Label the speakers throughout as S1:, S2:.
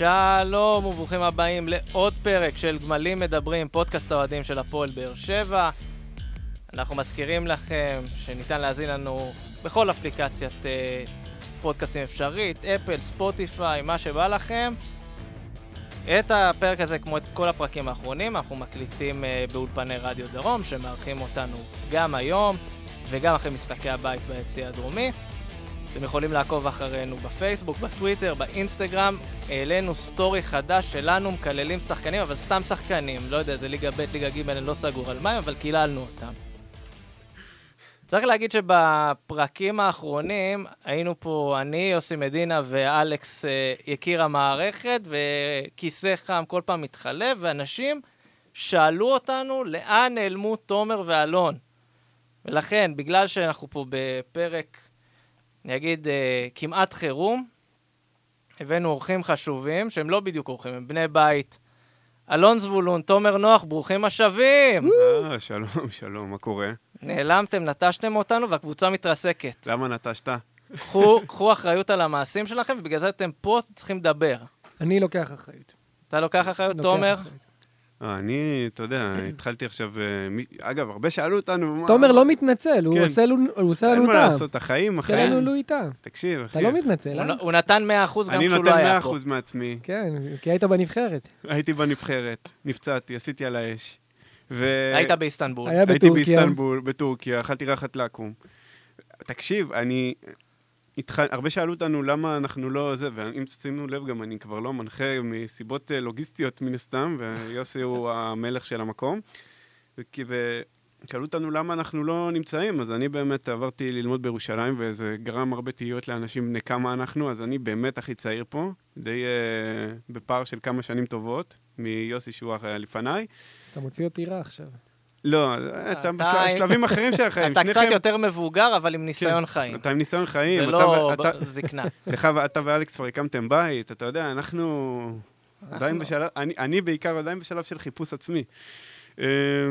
S1: שלום וברוכים הבאים לעוד פרק של גמלים מדברים, פודקאסט האוהדים של הפועל באר שבע. אנחנו מזכירים לכם שניתן להזין לנו בכל אפליקציית אה, פודקאסטים אפשרית, אפל, ספוטיפיי, מה שבא לכם. את הפרק הזה, כמו את כל הפרקים האחרונים, אנחנו מקליטים אה, באולפני רדיו דרום, שמארחים אותנו גם היום וגם אחרי משחקי הבית ביציע הדרומי. אתם יכולים לעקוב אחרינו בפייסבוק, בטוויטר, באינסטגרם. העלינו סטורי חדש שלנו, מקללים שחקנים, אבל סתם שחקנים. לא יודע, זה ליגה ב', ליגה ג', אני לא סגור על מים, אבל קיללנו אותם. צריך להגיד שבפרקים האחרונים היינו פה אני, יוסי מדינה ואלכס אה, יקיר המערכת, וכיסא חם כל פעם מתחלף, ואנשים שאלו אותנו לאן נעלמו תומר ואלון. ולכן, בגלל שאנחנו פה בפרק אני אגיד, אה, כמעט חירום. הבאנו אורחים חשובים, שהם לא בדיוק אורחים, הם בני בית. אלון זבולון, תומר נוח, ברוכים השבים!
S2: אה, שלום, שלום, מה קורה?
S1: נעלמתם, נטשתם אותנו, והקבוצה מתרסקת.
S2: למה נטשת?
S1: קחו, קחו אחריות על המעשים שלכם, ובגלל זה אתם פה צריכים לדבר.
S3: אני לוקח אחריות.
S1: אתה לוקח אחריות,
S3: לוקח
S1: תומר?
S3: אחריות.
S2: אה, אני, אתה יודע, התחלתי עכשיו... אה, אגב, הרבה שאלו אותנו.
S3: תומר לא מתנצל, הוא
S2: כן.
S3: עושה לנו- הוא עושה
S2: אין מה
S3: טעם.
S2: לעשות, החיים,
S3: עושה לנו
S2: החיים.
S3: טעם.
S2: תקשיב, אחי.
S3: אתה לא מתנצל,
S1: הוא,
S3: אה?
S1: הוא נתן 100% גם
S2: אני
S1: כשהוא
S2: נותן
S1: לא היה פה.
S2: 100% מעצמי.
S3: כן, כי היית בנבחרת.
S2: הייתי בנבחרת, נפצעתי, עשיתי על האש.
S1: היית באיסטנבול.
S2: הייתי. באיסטנבול, בטורקיה, אכלתי רחת לקום. תקשיב, אני... התח... הרבה שאלו אותנו למה אנחנו לא זה, ואם תשימו לב, גם אני כבר לא מנחה מסיבות אה, לוגיסטיות מן הסתם, ויוסי הוא המלך של המקום. וכי- ושאלו אותנו למה אנחנו לא נמצאים, אז אני באמת עברתי ללמוד בירושלים, וזה גרם הרבה תהיות לאנשים בני כמה אנחנו, אז אני באמת הכי צעיר פה, די אה, בפער של כמה שנים טובות, מיוסי שהוא לפניי.
S3: אתה מוציא אותי רע עכשיו.
S2: לא, אתה
S1: אתה-
S2: בשלבים אחרים של החיים.
S1: אתה קצת יותר מבוגר, אבל עם ניסיון
S2: כן,
S1: חיים.
S2: אתה עם ניסיון חיים,
S1: זה
S2: אתה
S1: לא
S2: אתה-
S1: זקנה.
S2: לך ואתה ואלכס כבר הקמתם בית, אתה יודע, אנחנו עדיין
S1: אנחנו-
S2: בשלב, אני- בעיקר עדיין בשלב של חיפוש עצמי. אה,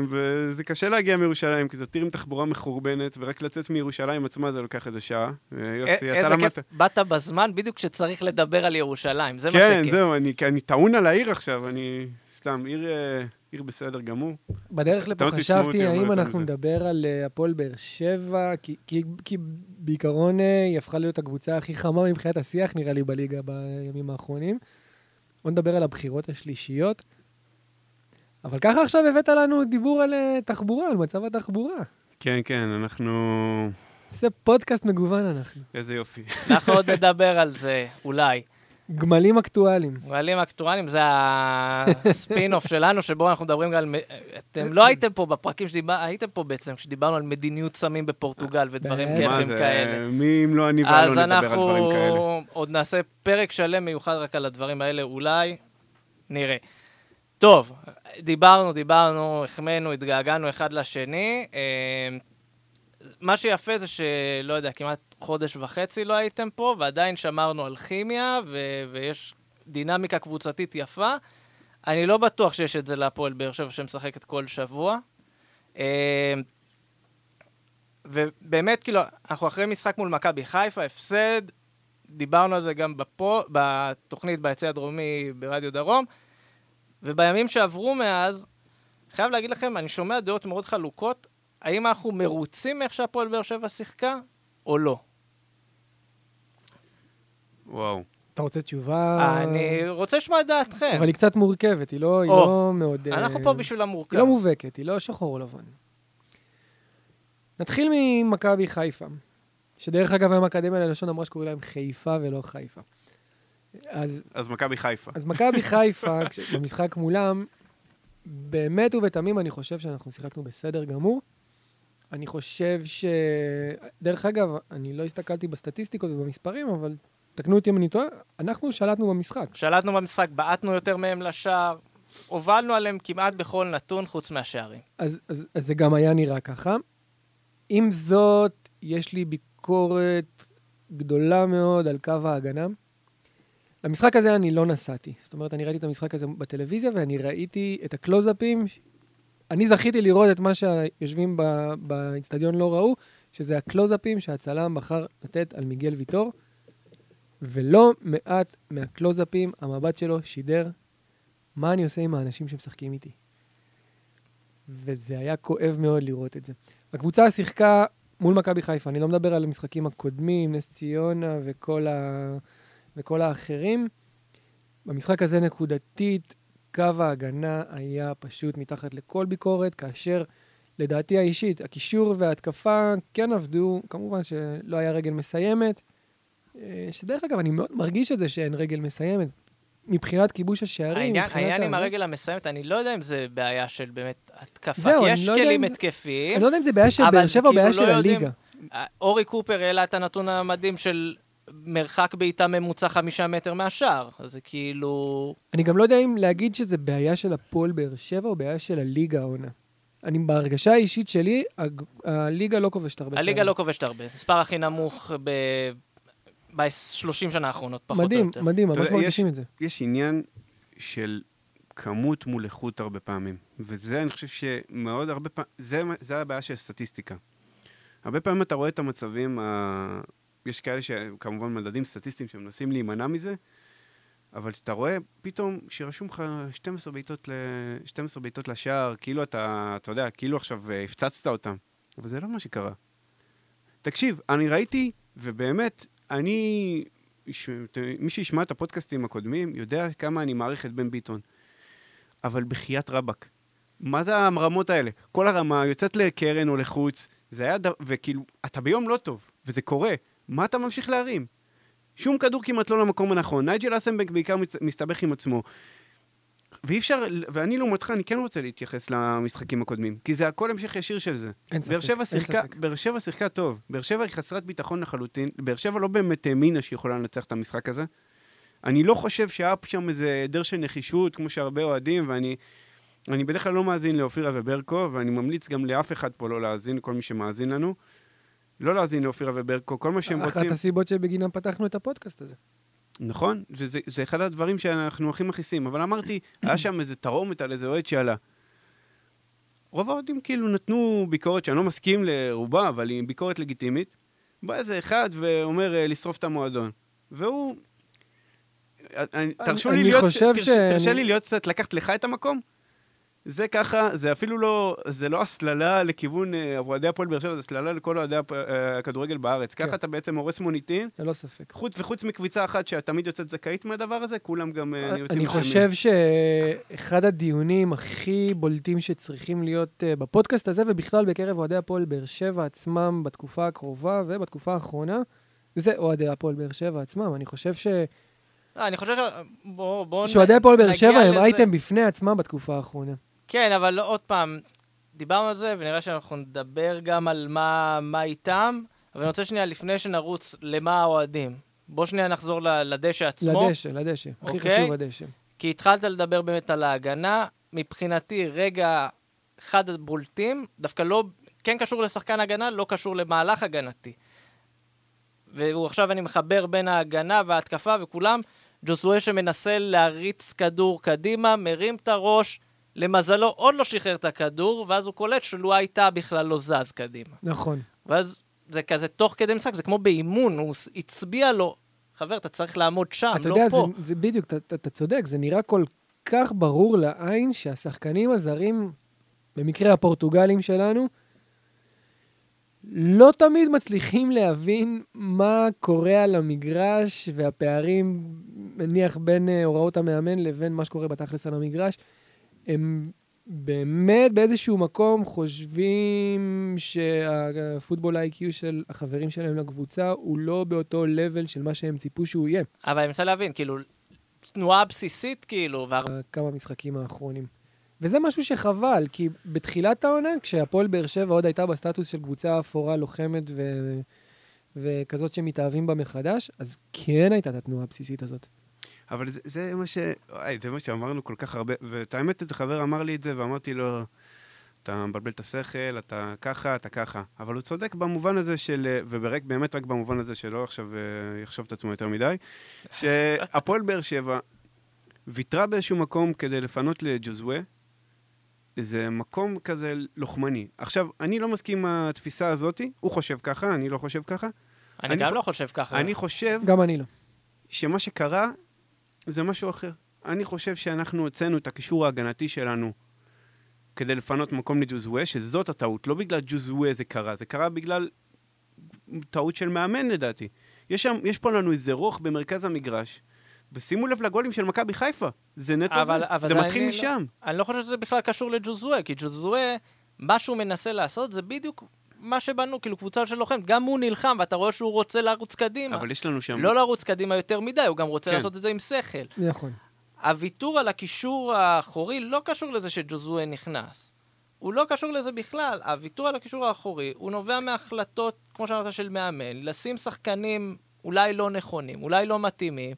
S2: וזה קשה להגיע מירושלים, כי זאת עיר עם תחבורה מחורבנת, ורק לצאת מירושלים עצמה זה לוקח איזה שעה. אה, יוסי, אתה
S1: איזה
S2: למדת...
S1: כיף, באת בזמן בדיוק כשצריך לדבר על ירושלים, זה מה
S2: כן,
S1: שכיף.
S2: זהו, אני- טעון על העיר עכשיו, אני סתם, עיר, אה, עיר בסדר גמור.
S3: בדרך לפה
S2: לא אותי
S3: חשבתי האם אנחנו. נדבר על אה, הפועל באר שבע, כי- כי- כי בעיקרון אה, היא הפכה להיות הקבוצה הכי חמה מבחינת השיח, נראה לי, בליגה בימים האחרונים. בוא נדבר על הבחירות השלישיות. אבל ככה עכשיו הבאת לנו דיבור על אה, תחבורה, על מצב התחבורה.
S2: כן, כן, אנחנו...
S3: זה פודקאסט מגוון אנחנו.
S2: איזה יופי.
S1: אנחנו עוד נדבר על זה, אולי.
S3: גמלים אקטואליים.
S1: גמלים אקטואליים זה הספין-אוף שלנו, שבו אנחנו מדברים על... אתם לא הייתם פה בפרקים שדיבר... הייתם פה בעצם, כשדיברנו על מדיניות סמים בפורטוגל ודברים כיפים
S2: מה זה,
S1: כאלה.
S2: מי אם לא אני
S1: אז
S2: ואלון נדבר על דברים כאלה?
S1: אנחנו עוד נעשה פרק שלם מיוחד רק על הדברים האלה, אולי נראה. טוב, דיברנו, דיברנו, החמאנו, התגעגענו אחד לשני. מה שיפה זה שלא יודע, כמעט חודש וחצי לא הייתם פה, ועדיין שמרנו על כימיה, ו- ויש דינמיקה קבוצתית יפה. אני לא בטוח שיש את זה להפועל באר שבע שמשחקת כל שבוע. אה, ובאמת, כאילו, אנחנו אחרי משחק מול מכבי חיפה, הפסד, דיברנו על זה גם בפה, בתוכנית ביציע הדרומי ברדיו דרום, ובימים שעברו מאז, חייב להגיד לכם, אני שומע דעות מאוד חלוקות, האם אנחנו מרוצים מאיך שהפועל באר שבע שיחקה, או לא?
S2: וואו.
S3: אתה רוצה תשובה?
S1: אני רוצה לשמוע את דעתכם.
S3: אבל היא קצת מורכבת, היא לא, היא לא מאוד... אה,
S1: אנחנו פה בשביל המורכב.
S3: היא לא מובהקת, היא לא שחור או לבן. נתחיל ממכבי חיפה, שדרך אגב היום האקדמיה ללשון אמרה שקוראים להם חיפה ולא חיפה. אז,
S2: אז מכבי חיפה.
S3: אז מכבי חיפה, במשחק מולם, באמת ובתמים אני חושב שאנחנו שיחקנו בסדר גמור. אני חושב ש... דרך אגב, אני לא הסתכלתי בסטטיסטיקות ובמספרים, אבל תקנו אותי אם אני טועה, אנחנו שלטנו במשחק.
S1: שלטנו במשחק, בעטנו יותר מהם לשער, הובלנו עליהם כמעט בכל נתון חוץ מהשערים.
S3: אז, אז, אז זה גם היה נראה ככה. עם זאת, יש לי ביקורת גדולה מאוד על קו ההגנה. למשחק הזה אני לא נסעתי. זאת אומרת, אני ראיתי את המשחק הזה בטלוויזיה, ואני ראיתי את הקלוזאפים. אני זכיתי לראות את מה שהיושבים באיצטדיון לא ראו, שזה הקלוזאפים שהצלם בחר לתת על מיגל ויטור. ולא מעט מהקלוזאפים, המבט שלו שידר מה אני עושה עם האנשים שמשחקים איתי. וזה היה כואב מאוד לראות את זה. הקבוצה שיחקה מול מכבי חיפה, אני לא מדבר על המשחקים הקודמים, נס ציונה וכל, ה... וכל האחרים. במשחק הזה נקודתית, קו ההגנה היה פשוט מתחת לכל ביקורת, כאשר לדעתי האישית, הקישור וההתקפה כן עבדו, כמובן שלא היה רגל מסיימת, אה, שדרך אגב, אני מאוד מרגיש את זה שאין רגל מסיימת. מבחינת כיבוש השערים,
S1: העניין,
S3: מבחינת...
S1: העניין עם הרגל המסיימת, אני לא יודע אם זה בעיה של באמת התקפה.
S3: זהו,
S1: יש
S3: לא
S1: כלים התקפיים.
S3: אני לא יודע אם זה בעיה של באר שבע או בעיה
S1: כאילו
S3: של
S1: לא יודעים-
S3: הליגה.
S1: אה, אורי קופר העלה את הנתון המדהים של מרחק בעיטה ממוצע חמישה מטר מהשער. אז זה כאילו...
S3: אני גם לא יודע אם להגיד שזה בעיה של הפועל באר שבע או בעיה של הליגה העונה. אני, בהרגשה האישית שלי, הג- הליגה לא כובשת הרבה
S1: הליגה
S3: שערים.
S1: לא כובשת הרבה. מספר הכי נמוך ב... ב-30 שנה האחרונות, פחות או
S3: מדהים,
S1: יותר.
S3: מדהים,
S2: אתה
S3: ממש מרגישים
S2: יש-
S3: את זה.
S2: יש עניין של כמות מול איכות הרבה פעמים, וזה, אני חושב שמאוד הרבה פעמים, זה, זה הבעיה של סטטיסטיקה. הרבה פעמים אתה רואה את המצבים, ה... יש כאלה שכמובן מדדים סטטיסטיים שמנסים להימנע מזה, אבל כשאתה רואה פתאום שרשום לך 12 בעיטות, ל... 12 בעיטות לשער, כאילו אתה, אתה יודע, כאילו עכשיו אה, הפצצת אותם, אבל זה לא מה שקרה. תקשיב, אני ראיתי, ובאמת, אני, ש- מי שישמע את הפודקאסטים הקודמים, יודע כמה אני מעריך את בן ביטון. אבל בחייאת רבאק, מה זה הרמות האלה? כל הרמה יוצאת לקרן או לחוץ, זה היה, ד... וכאילו, אתה ביום לא טוב, וזה קורה, מה אתה ממשיך להרים? שום כדור כמעט לא למקום הנכון. נייג'ל אסנבנק בעיקר מסתבך עם עצמו. ואי אפשר, ואני לעומתך, אני כן רוצה להתייחס למשחקים הקודמים, כי זה הכל המשך ישיר של זה.
S3: אין ספק,
S2: שבע
S3: אין
S2: שיחקה,
S3: ספק.
S2: באר שבע שיחקה טוב. באר שבע היא חסרת ביטחון לחלוטין. באר שבע לא באמת האמינה שהיא יכולה לנצח את המשחק הזה. אני לא חושב שהיה שם איזה היעדר של נחישות, כמו שהרבה אוהדים, ואני אני בדרך כלל לא מאזין לאופירה וברקו, ואני ממליץ גם לאף אחד פה לא להאזין, כל מי שמאזין לנו. לא להאזין לאופירה וברקו, כל מה שהם רוצים...
S3: אחת הסיבות שבגינם פתחנו את הפודקאסט הזה.
S2: נכון, וזה זה אחד הדברים שאנחנו הכי מכעיסים. אבל אמרתי, היה שם איזה תרעומת על איזה אוהד שעלה. רוב האוהדים כאילו נתנו ביקורת שאני לא מסכים לרובה, אבל היא ביקורת לגיטימית. בא איזה אחד ואומר אה, לשרוף את המועדון. והוא... אה, אני- תרשו לי
S3: אני
S2: להיות...
S3: חושב
S2: תרש-
S3: ש-
S2: תרשה
S3: אני-
S2: לי להיות קצת, לקחת לך את המקום? זה ככה, זה אפילו לא, זה לא הסללה לכיוון אה, אוהדי הפועל באר שבע, זה הסללה לכל אוהדי אה, הכדורגל בארץ.
S3: כן.
S2: ככה אתה בעצם הורס מוניטין,
S3: ללא ספק.
S2: חוץ וחוץ מקבוצה אחת שתמיד יוצאת זכאית מהדבר הזה, כולם גם אה, יוצאים
S3: אני
S2: אשמים.
S3: חושב שאחד הדיונים הכי בולטים שצריכים להיות בפודקאסט הזה, ובכלל בקרב אוהדי הפועל באר שבע עצמם בתקופה הקרובה ובתקופה האחרונה, זה אוהדי הפועל באר שבע עצמם. אני חושב ש...
S1: אני חושב ש... בוא, בוא... נ-
S3: שאוהדי הפועל באר שבע הם. אייטם בפני עצמם בתקופה האחרונה.
S1: כן, אבל עוד פעם, דיברנו על זה, ונראה שאנחנו נדבר גם על מה, מה איתם, אבל אני רוצה שנייה, לפני שנרוץ למה האוהדים, בוא שנייה נחזור לדשא עצמו.
S3: לדשא, לדשא. הכי
S1: אוקיי.
S3: חשוב הדשא.
S1: כי התחלת לדבר באמת על ההגנה, מבחינתי, רגע אחד הבולטים, דווקא לא, כן קשור לשחקן הגנה, לא קשור למהלך הגנתי. ועכשיו אני מחבר בין ההגנה וההתקפה וכולם, ג'וסואל שמנסה להריץ כדור קדימה, מרים את הראש, למזלו עוד לא שחרר את הכדור, ואז הוא קולט שלו הייתה בכלל לא זז קדימה.
S3: נכון.
S1: ואז זה כזה תוך כדי משחק, זה כמו באימון, הוא הצביע לו, חבר, אתה צריך לעמוד שם,
S3: אתה
S1: לא
S3: יודע,
S1: פה.
S3: זה, זה בדיוק, אתה, אתה, אתה צודק, זה נראה כל כך ברור לעין שהשחקנים הזרים, במקרה הפורטוגלים שלנו, לא תמיד מצליחים להבין מה קורה על המגרש והפערים, נניח, בין אה, הוראות המאמן לבין מה שקורה בתכלס על המגרש. הם באמת באיזשהו מקום חושבים שהפוטבול איי-קיו של החברים שלהם לקבוצה הוא לא באותו לבל של מה שהם ציפו שהוא יהיה.
S1: אבל אני מנסה להבין, כאילו, תנועה בסיסית, כאילו, והר...
S3: כמה משחקים האחרונים. וזה משהו שחבל, כי בתחילת העונה, כשהפועל באר שבע עוד הייתה בסטטוס של קבוצה אפורה לוחמת ו... וכזאת שמתאהבים בה מחדש, אז כן הייתה את התנועה הבסיסית הזאת.
S2: אבל זה, זה מה ש... וואי, זה מה שאמרנו כל כך הרבה, ואת האמת, איזה חבר אמר לי את זה, ואמרתי לו, אתה מבלבל את השכל, אתה ככה, אתה ככה. אבל הוא צודק במובן הזה של, ובאמת רק במובן הזה שלא עכשיו אה, יחשוב את עצמו יותר מדי, שהפועל באר שבע ויתרה באיזשהו מקום כדי לפנות לג'וזווה, איזה מקום כזה לוחמני. עכשיו, אני לא מסכים עם התפיסה הזאתי, הוא חושב ככה, אני לא חושב ככה.
S1: אני
S2: אני
S1: גם
S2: חו-
S1: לא חושב ככה.
S2: אני חושב
S3: גם אני לא.
S2: שמה שקרה זה משהו אחר. אני חושב שאנחנו הוצאנו את הקישור ההגנתי שלנו כדי לפנות מקום לג'וזווה, שזאת הטעות. לא בגלל ג'וזווה זה קרה, זה קרה בגלל טעות של מאמן לדעתי. יש, שם, יש פה לנו איזה רוך במרכז המגרש, ושימו לב לגולים של מכבי חיפה. זה נטו
S1: אבל-
S2: זה,
S1: אבל
S2: זה
S1: זה
S2: מתחיל
S1: אני
S2: משם.
S1: אני לא חושב שזה בכלל קשור לג'וזואה, כי ג'וזואה, מה שהוא מנסה לעשות זה בדיוק מה שבנו, כאילו קבוצה של לוחם. גם הוא נלחם, ואתה רואה שהוא רוצה לרוץ קדימה.
S2: אבל יש לנו שם...
S1: לא לרוץ קדימה יותר מדי, הוא גם רוצה
S2: כן.
S1: לעשות את זה עם שכל.
S3: נכון.
S1: הוויתור על הקישור האחורי לא קשור לזה שג'וזואה נכנס. הוא לא קשור לזה בכלל. הוויתור על הקישור האחורי, הוא נובע מהחלטות, כמו שאמרת, של מאמן, לשים שחקנים אולי לא נכונים, אולי לא מתאימים,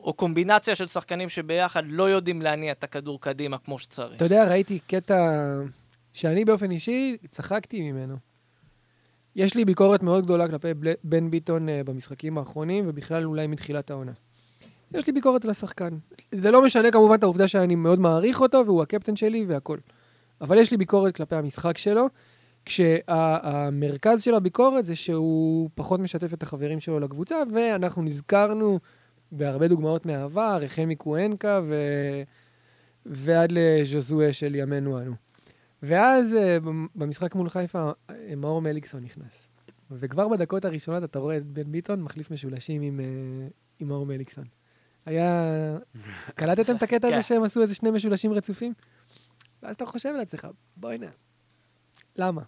S1: או קומבינציה של שחקנים שביחד לא יודעים להניע את הכדור קדימה כמו שצריך.
S3: אתה יודע, ראיתי קטע שאני באופן אישי צחקתי ממנו. יש לי ביקורת מאוד גדולה כלפי בן ביטון אה, במשחקים האחרונים, ובכלל אולי מתחילת העונה. יש לי ביקורת על השחקן. זה לא משנה כמובן את העובדה שאני מאוד מעריך אותו, והוא הקפטן שלי והכול. אבל יש לי ביקורת כלפי המשחק שלו, כשהמרכז של הביקורת זה שהוא פחות משתף את החברים שלו לקבוצה, ואנחנו נזכרנו בהרבה דוגמאות מהעבר, החל מקוונקה ו... ועד לז'וזואה של ימינו אנו. ואז אה, במ- במשחק מול חיפה, אה, מאור מליקסון נכנס. וכבר בדקות הראשונות אתה רואה את בן ביטון מחליף משולשים עם, אה, עם מאור מליקסון. היה... קלטתם את הקטע
S1: כן.
S3: הזה שהם עשו איזה שני משולשים רצופים? ואז אתה חושב לעצמך, בוא'נה, למה?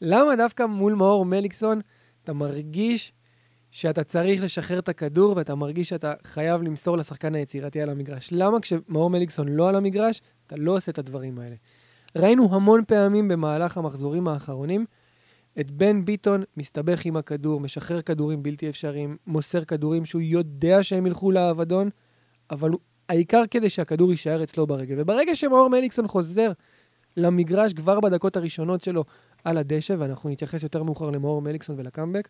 S3: למה דווקא מול מאור מליקסון אתה מרגיש שאתה צריך לשחרר את הכדור ואתה מרגיש שאתה חייב למסור לשחקן היצירתי על המגרש? למה כשמאור מליקסון לא על המגרש, אתה לא עושה את הדברים האלה? ראינו המון פעמים במהלך המחזורים האחרונים את בן ביטון מסתבך עם הכדור, משחרר כדורים בלתי אפשריים, מוסר כדורים שהוא יודע שהם ילכו לאבדון, אבל העיקר כדי שהכדור יישאר אצלו ברגל. וברגע שמאור מליקסון חוזר למגרש כבר בדקות הראשונות שלו על הדשא, ואנחנו נתייחס יותר מאוחר למאור מליקסון ולקאמבק,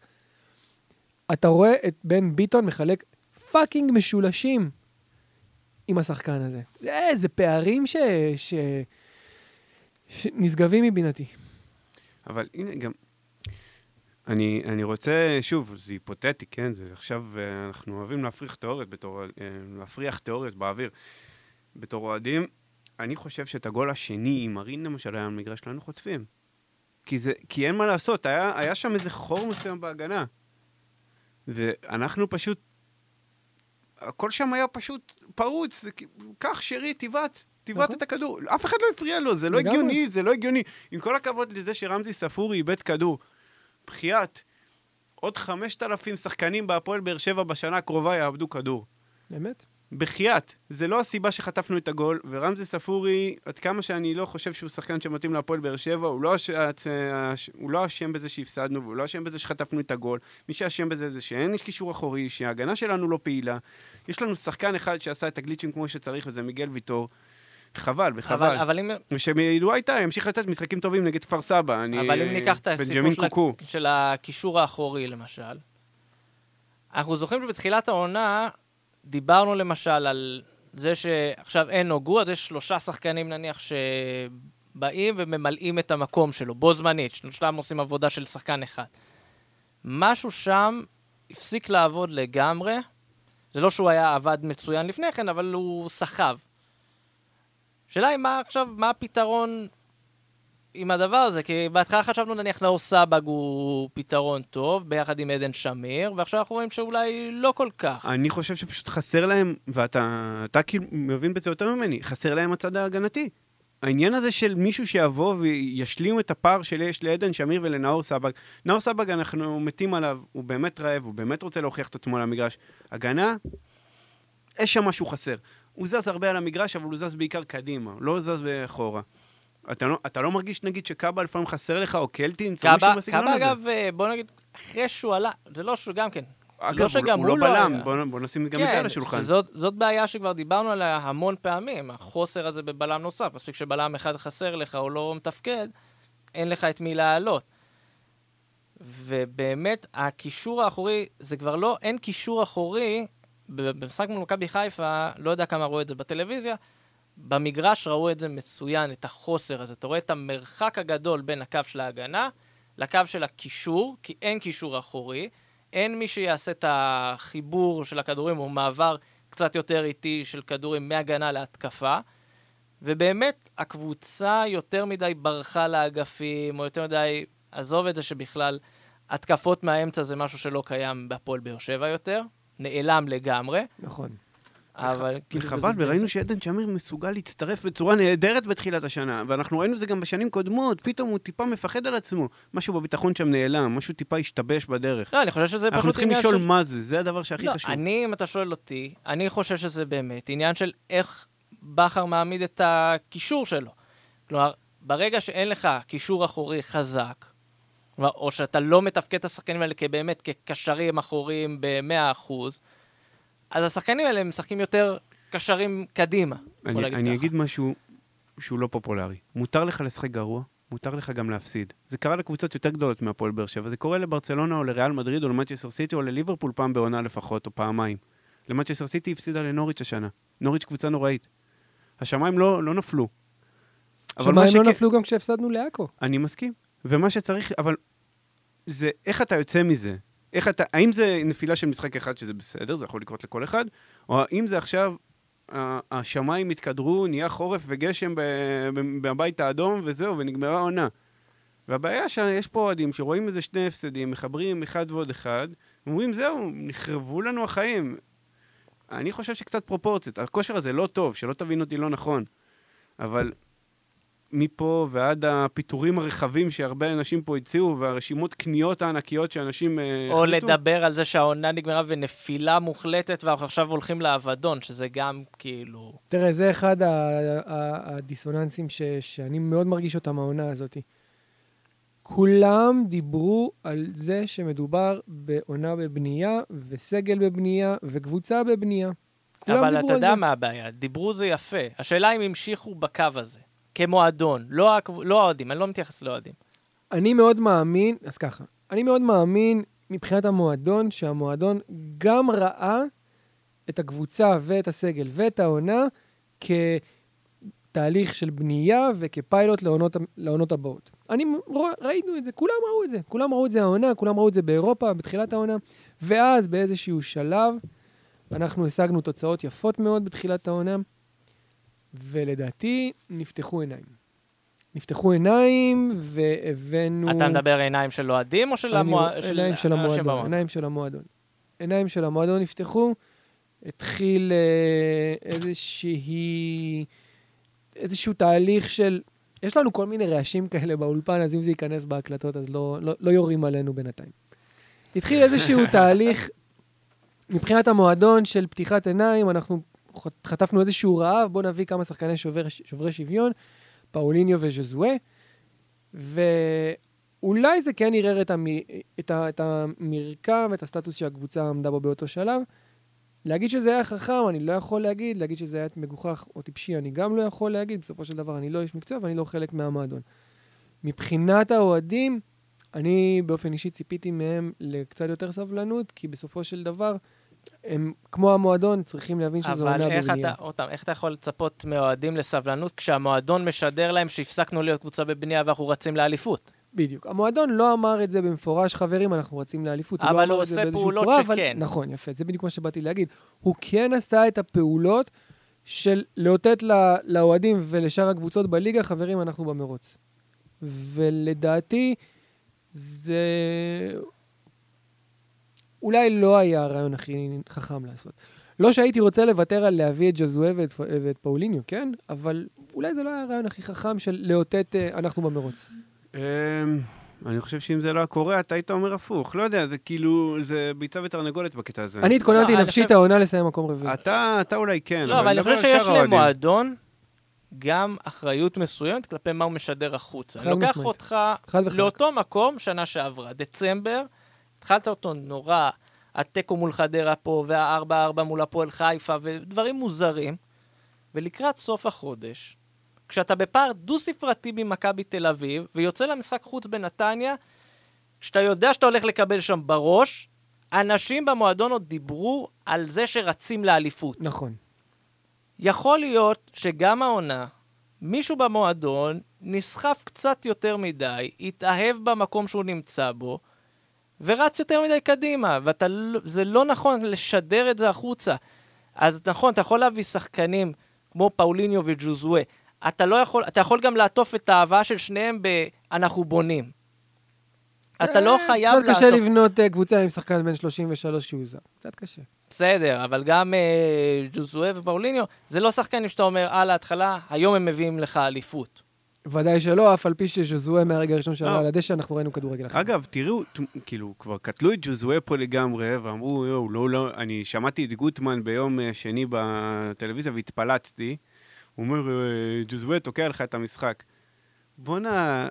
S3: אתה רואה את בן ביטון מחלק fucking משולשים עם השחקן הזה. זה, זה פערים ש... ש... שנשגבים מבינתי.
S2: אבל הנה גם... אני, אני רוצה, שוב, זה היפותטי, כן? זה עכשיו, אה, אנחנו אוהבים להפריח תיאוריות בתור, אה, להפריח תיאוריות באוויר. בתור אוהדים, אני חושב שאת הגול השני, אם מרין למשל היה במגרש שלנו, חוטפים. כי, זה, כי אין מה לעשות, היה, היה שם איזה חור מסוים בהגנה. ואנחנו פשוט... הכל שם היה פשוט פרוץ, זה קח שרי, תבעט, תבעט
S3: נכון.
S2: את הכדור. אף אחד לא הפריע לו, זה לא. הגיוני, זה לא הגיוני. עם כל הכבוד לזה שרמזי ספורי איבד כדור. בחייאת, עוד 5,000 שחקנים בהפועל באר שבע בשנה הקרובה יאבדו כדור.
S3: באמת?
S2: בחייאת, זה לא הסיבה שחטפנו את הגול, ורמזי ספורי, עד כמה שאני לא חושב שהוא שחקן שמתאים להפועל באר שבע, הוא לא. אש- הוא לא אשם בזה שהפסדנו, והוא לא אשם בזה שחטפנו את הגול. מי שאשם בזה זה שאין קישור אחורי, שההגנה שלנו לא פעילה. יש לנו שחקן אחד שעשה את הגליצ'ים כמו שצריך, וזה מיגל ויטור. חבל, וחבל.
S1: אבל, אבל אם,
S2: ושמילואי הייתה, ימשיך לתת משחקים טובים נגד כפר סבא. אני...
S1: אבל אם ניקח את הסיפור של,
S2: קוקו.
S1: של הקישור האחורי, למשל, אנחנו זוכרים שבתחילת העונה דיברנו למשל על זה שעכשיו אין נוגו, אז יש שלושה שחקנים נניח שבאים וממלאים את המקום שלו, בו זמנית, שלושתם עושים עבודה של שחקן אחד. משהו שם הפסיק לעבוד לגמרי. זה לא שהוא היה עבד מצוין לפני כן, אבל הוא סחב. השאלה היא מה עכשיו, מה הפתרון עם הדבר הזה? כי בהתחלה חשבנו נניח נאור סבג הוא פתרון טוב, ביחד עם עדן שמיר, ועכשיו אנחנו רואים שאולי לא כל כך.
S2: אני חושב שפשוט חסר להם, ואתה אתה כאילו מבין בזה יותר ממני, חסר להם הצד ההגנתי. העניין הזה של מישהו שיבוא וישלים את הפער שיש לעדן שמיר ולנאור סבג. נאור סבג, אנחנו מתים עליו, הוא באמת רעב, הוא באמת רוצה להוכיח את עצמו על המגרש. הגנה, יש שם משהו חסר. הוא זז הרבה על המגרש, אבל הוא זז בעיקר קדימה, לא זז אחורה. אתה לא, אתה לא מרגיש, נגיד, שקאבה לפעמים חסר לך, או קלטינס, או מישהו
S1: קאבה,
S2: בסגנון
S1: קאבה
S2: הזה?
S1: אגב, אה, בוא נגיד, אחרי שהוא עלה, זה לא שהוא גם כן.
S2: אגב,
S1: לא שגם
S2: הוא, הוא לא
S1: לא
S2: בלם,
S1: היה.
S2: בוא, בוא נשים גם את זה על השולחן.
S1: כן, שזאת, זאת בעיה שכבר דיברנו עליה המון פעמים, החוסר הזה בבלם נוסף. מספיק שבלם אחד חסר לך או לא מתפקד, אין לך את מי להעלות. ובאמת, הקישור האחורי, זה כבר לא, אין קישור אחורי, במשחק מול מכבי חיפה, לא יודע כמה ראו את זה בטלוויזיה, במגרש ראו את זה מצוין, את החוסר הזה. אתה רואה את המרחק הגדול בין הקו של ההגנה לקו של הקישור, כי אין קישור אחורי. אין מי שיעשה את החיבור של הכדורים, או מעבר קצת יותר איטי של כדורים מהגנה להתקפה. ובאמת, הקבוצה יותר מדי ברחה לאגפים, או יותר מדי, עזוב את זה שבכלל, התקפות מהאמצע זה משהו שלא קיים בהפועל באר שבע יותר, נעלם לגמרי,
S3: נכון.
S1: אבל כאילו...
S2: וחבל,
S1: וזה-
S2: וראינו שעדן שמיר מסוגל להצטרף בצורה נהדרת בתחילת השנה, ואנחנו ראינו את זה גם בשנים קודמות, פתאום הוא טיפה מפחד על עצמו. משהו בביטחון שם נעלם, משהו טיפה השתבש בדרך.
S1: לא, אני חושב שזה
S2: אנחנו
S1: פשוט
S2: צריכים
S1: עניין
S2: לשאול
S1: של...
S2: מה זה, זה הדבר שהכי
S1: לא,
S2: חשוב.
S1: אני, אם אתה שואל אותי, אני חושב שזה באמת עניין של איך בכר מעמיד את הקישור שלו. כלומר, ברגע שאין לך קישור אחורי חזק, או שאתה לא מתפקד את השחקנים האלה כבאמת כקשרים אחוריים ב-100%, אז השחקנים האלה משחקים יותר קשרים קדימה.
S2: אני, אני
S1: ככה.
S2: אגיד משהו שהוא לא פופולרי. מותר לך לשחק גרוע, מותר לך גם להפסיד. זה קרה לקבוצות יותר גדולות מהפועל באר שבע, זה קורה לברצלונה או לריאל מדריד או למנצ'סטר סיטי או לליברפול פעם בעונה לפחות, או פעמיים. למנצ'סטר סיטי הפסידה לנוריץ' השנה. נוריץ' קבוצה נוראית. השמיים לא, לא נפלו. אבל מה
S3: שמיים לא
S2: שכן-
S3: נפלו גם כשהפסדנו לעכו.
S2: אני מסכים. ומה שצריך, אבל זה איך אתה יוצא מזה. איך אתה, האם זה נפילה של משחק אחד שזה בסדר, זה יכול לקרות לכל אחד, או האם זה עכשיו, השמיים התקדרו, נהיה חורף וגשם בבית האדום וזהו, ונגמרה העונה. והבעיה שיש פה אוהדים שרואים איזה שני הפסדים, מחברים אחד ועוד אחד, אומרים, זהו, נחרבו לנו החיים. אני חושב שקצת פרופורציות. הכושר הזה לא טוב, שלא תבין אותי לא נכון. אבל מפה ועד הפיטורים הרחבים שהרבה אנשים פה הציעו, והרשימות קניות הענקיות שאנשים אה,
S1: או
S2: החליטו,
S1: לדבר על זה שהעונה נגמרה ונפילה מוחלטת, ואנחנו עכשיו הולכים לאבדון, שזה גם כאילו...
S3: תראה, זה אחד הדיסוננסים ש- שאני מאוד מרגיש אותם העונה הזאת. כולם דיברו על זה שמדובר בעונה בבנייה, וסגל בבנייה, וקבוצה בבנייה.
S1: אבל אתה יודע. מה הבעיה, דיברו זה יפה. השאלה אם המשיכו בקו הזה, כמועדון, לא לא האוהדים, אני לא מתייחס לאוהדים.
S3: אני מאוד מאמין, אז ככה, אני מאוד מאמין מבחינת המועדון, שהמועדון גם ראה את הקבוצה ואת הסגל ואת העונה כתהליך של בנייה וכפיילוט לעונות, לעונות הבאות. אני, ראינו את זה, כולם ראו את זה. כולם ראו את זה העונה, כולם ראו את זה באירופה, בתחילת העונה. ואז באיזשהו שלב, אנחנו השגנו תוצאות יפות מאוד בתחילת העונה, ולדעתי נפתחו עיניים. נפתחו עיניים והבאנו...
S1: אתה מדבר עיניים של אוהדים או של
S3: אני-
S1: המוע-
S3: עיניים של המועדון,
S1: במועדון?
S3: עיניים של המועדון. עיניים של המועדון נפתחו, התחיל אה, איזושהי... איזשהו תהליך של... יש לנו כל מיני רעשים כאלה באולפן, אז אם זה ייכנס בהקלטות, אז לא, לא, לא יורים עלינו בינתיים. התחיל איזשהו תהליך מבחינת המועדון של פתיחת עיניים, אנחנו חטפנו איזשהו רעב, בואו נביא כמה שחקני שובר, שוברי שוויון, פאוליניו וז'זואה, ואולי זה כן ערער את, המ... את, ה... את המרקם, את הסטטוס שהקבוצה עמדה בו באותו שלב. להגיד שזה היה חכם, אני לא יכול להגיד, להגיד שזה היה מגוחך או טיפשי, אני גם לא יכול להגיד, בסופו של דבר אני לא איש מקצוע ואני לא חלק מהמועדון. מבחינת האוהדים, אני באופן אישי ציפיתי מהם לקצת יותר סבלנות, כי בסופו של דבר, הם, כמו המועדון, צריכים להבין שזו
S1: אבל
S3: עונה
S1: איך
S3: בבנייה.
S1: אתה, אותם, איך אתה יכול לצפות מאוהדים לסבלנות כשהמועדון משדר להם שהפסקנו להיות קבוצה בבנייה ואנחנו רצים לאליפות?
S3: בדיוק. המועדון לא אמר את זה במפורש, חברים, אנחנו רצים לאליפות.
S1: אבל
S3: לא
S1: הוא
S3: את זה
S1: עושה פעולות
S3: צורה,
S1: שכן.
S3: אבל... נכון, יפה, זה בדיוק מה שבאתי להגיד. הוא כן עשה את הפעולות של לאותת לאוהדים ולשאר הקבוצות בליגה, חברים, אנחנו במרוץ. ולדעתי, זה אולי לא היה הרעיון הכי חכם לעשות. לא שהייתי רוצה לוותר על להביא את ג'זואה ואת, ואת פאוליניו, כן? אבל אולי זה לא היה הרעיון הכי חכם של לאותת אה, אנחנו במרוץ.
S2: אמ, אני חושב שאם זה לא היה קורה, אתה היית אומר הפוך. לא יודע, זה כאילו, זה ביצה ותרנגולת בקטע הזה.
S3: אני התכוננתי
S1: לא,
S3: נפשית העונה לסיים מקום רביעי.
S2: אתה, אתה אולי כן,
S1: לא, אבל אני חושב שיש. למועדון גם אחריות מסוימת כלפי מה הוא משדר החוצה. אני לוקח. אותך. לאותו מקום שנה שעברה, דצמבר, התחלת אותו נורא, התיקו מול חדרה פה, והארבע ארבע מול הפועל חיפה, ודברים מוזרים, ולקראת סוף החודש, כשאתה בפער דו-ספרתי ממכבי תל אביב, ויוצא למשחק חוץ בנתניה, כשאתה יודע שאתה הולך לקבל שם בראש, אנשים במועדון עוד דיברו על זה שרצים לאליפות.
S3: נכון.
S1: יכול להיות שגם העונה, מישהו במועדון נסחף קצת יותר מדי, התאהב במקום שהוא נמצא בו, ורץ יותר מדי קדימה, וזה לא נכון לשדר את זה החוצה. אז נכון, אתה יכול להביא שחקנים כמו פאוליניו וג'וזואה. אתה לא יכול, אתה יכול גם לעטוף את האהבה של שניהם ב"אנחנו בונים". אתה לא חייב
S3: לעטוף... קצת קשה לבנות אה, קבוצה עם שחקן בן 33 שהוא זר. קצת קשה.
S1: בסדר, אבל גם אה, ג'וזואה ופאוליניו, זה לא שחקנים שאתה אומר, על ההתחלה, היום הם מביאים לך אליפות.
S3: ודאי שלא, אף על פי שג'וזואה מהרגע הראשון שעלה לא. על הדשא, אנחנו ראינו כדורגל אחר.
S2: אגב, תראו, כאילו, כבר קטלו את ג'וזואה פה לגמרי, ואמרו, יואו, לא, לא, אני שמעתי את גוטמן ביום אה, שני בטלוויזיה והתפלצתי. הוא אומר, אה, ג'וזואה תוקע לך את המשחק. בואנה,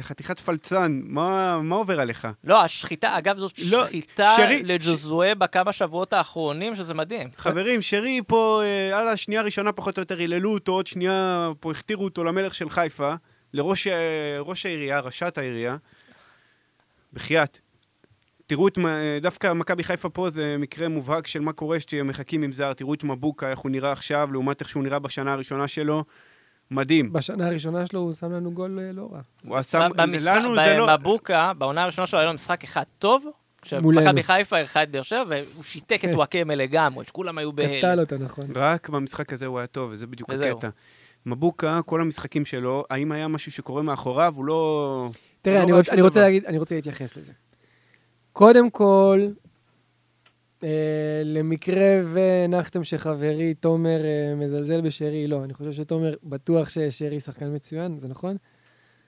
S2: חתיכת פלצן, מה, מה עובר עליך?
S1: לא, השחיטה, אגב, זאת לא, שחיטה שרי, לג'וזואה ש... בכמה שבועות האחרונים, שזה מדהים.
S2: חברים, שרי פה, אה, על השנייה הראשונה פחות או יותר היללו אותו, עוד שנייה פה הכתירו אותו למלך של חיפה, לראש אה, העירייה, ראשת העירייה. בחייאת. תראו את, דווקא מכבי חיפה פה זה מקרה מובהק של מה קורה כשהם מחכים עם זר. תראו את מבוקה, איך הוא נראה עכשיו, לעומת איך שהוא נראה בשנה הראשונה שלו. מדהים.
S3: בשנה הראשונה שלו הוא שם לנו גול אה, לא רע.
S2: הוא עשה, לנו זה לא...
S1: מבוקה, בעונה הראשונה שלו היה לו משחק אחד טוב, כשמכבי חיפה אירחה את באר שבע, והוא שיתק את כן. וואקמה לגמרי, שכולם היו בהלם.
S3: קטל אותה, נכון.
S2: רק במשחק הזה הוא היה טוב, וזה בדיוק הקטע. מבוקה, כל המשחקים שלו, האם היה משהו שקורה מאחוריו, הוא לא...
S3: תראה, אני, לא אני, רוצה להגיד, אני רוצה להתייחס לזה. קודם כל, למקרה והנחתם שחברי תומר אה, מזלזל בשרי, לא, אני חושב שתומר בטוח ששרי שחקן מצוין, זה נכון?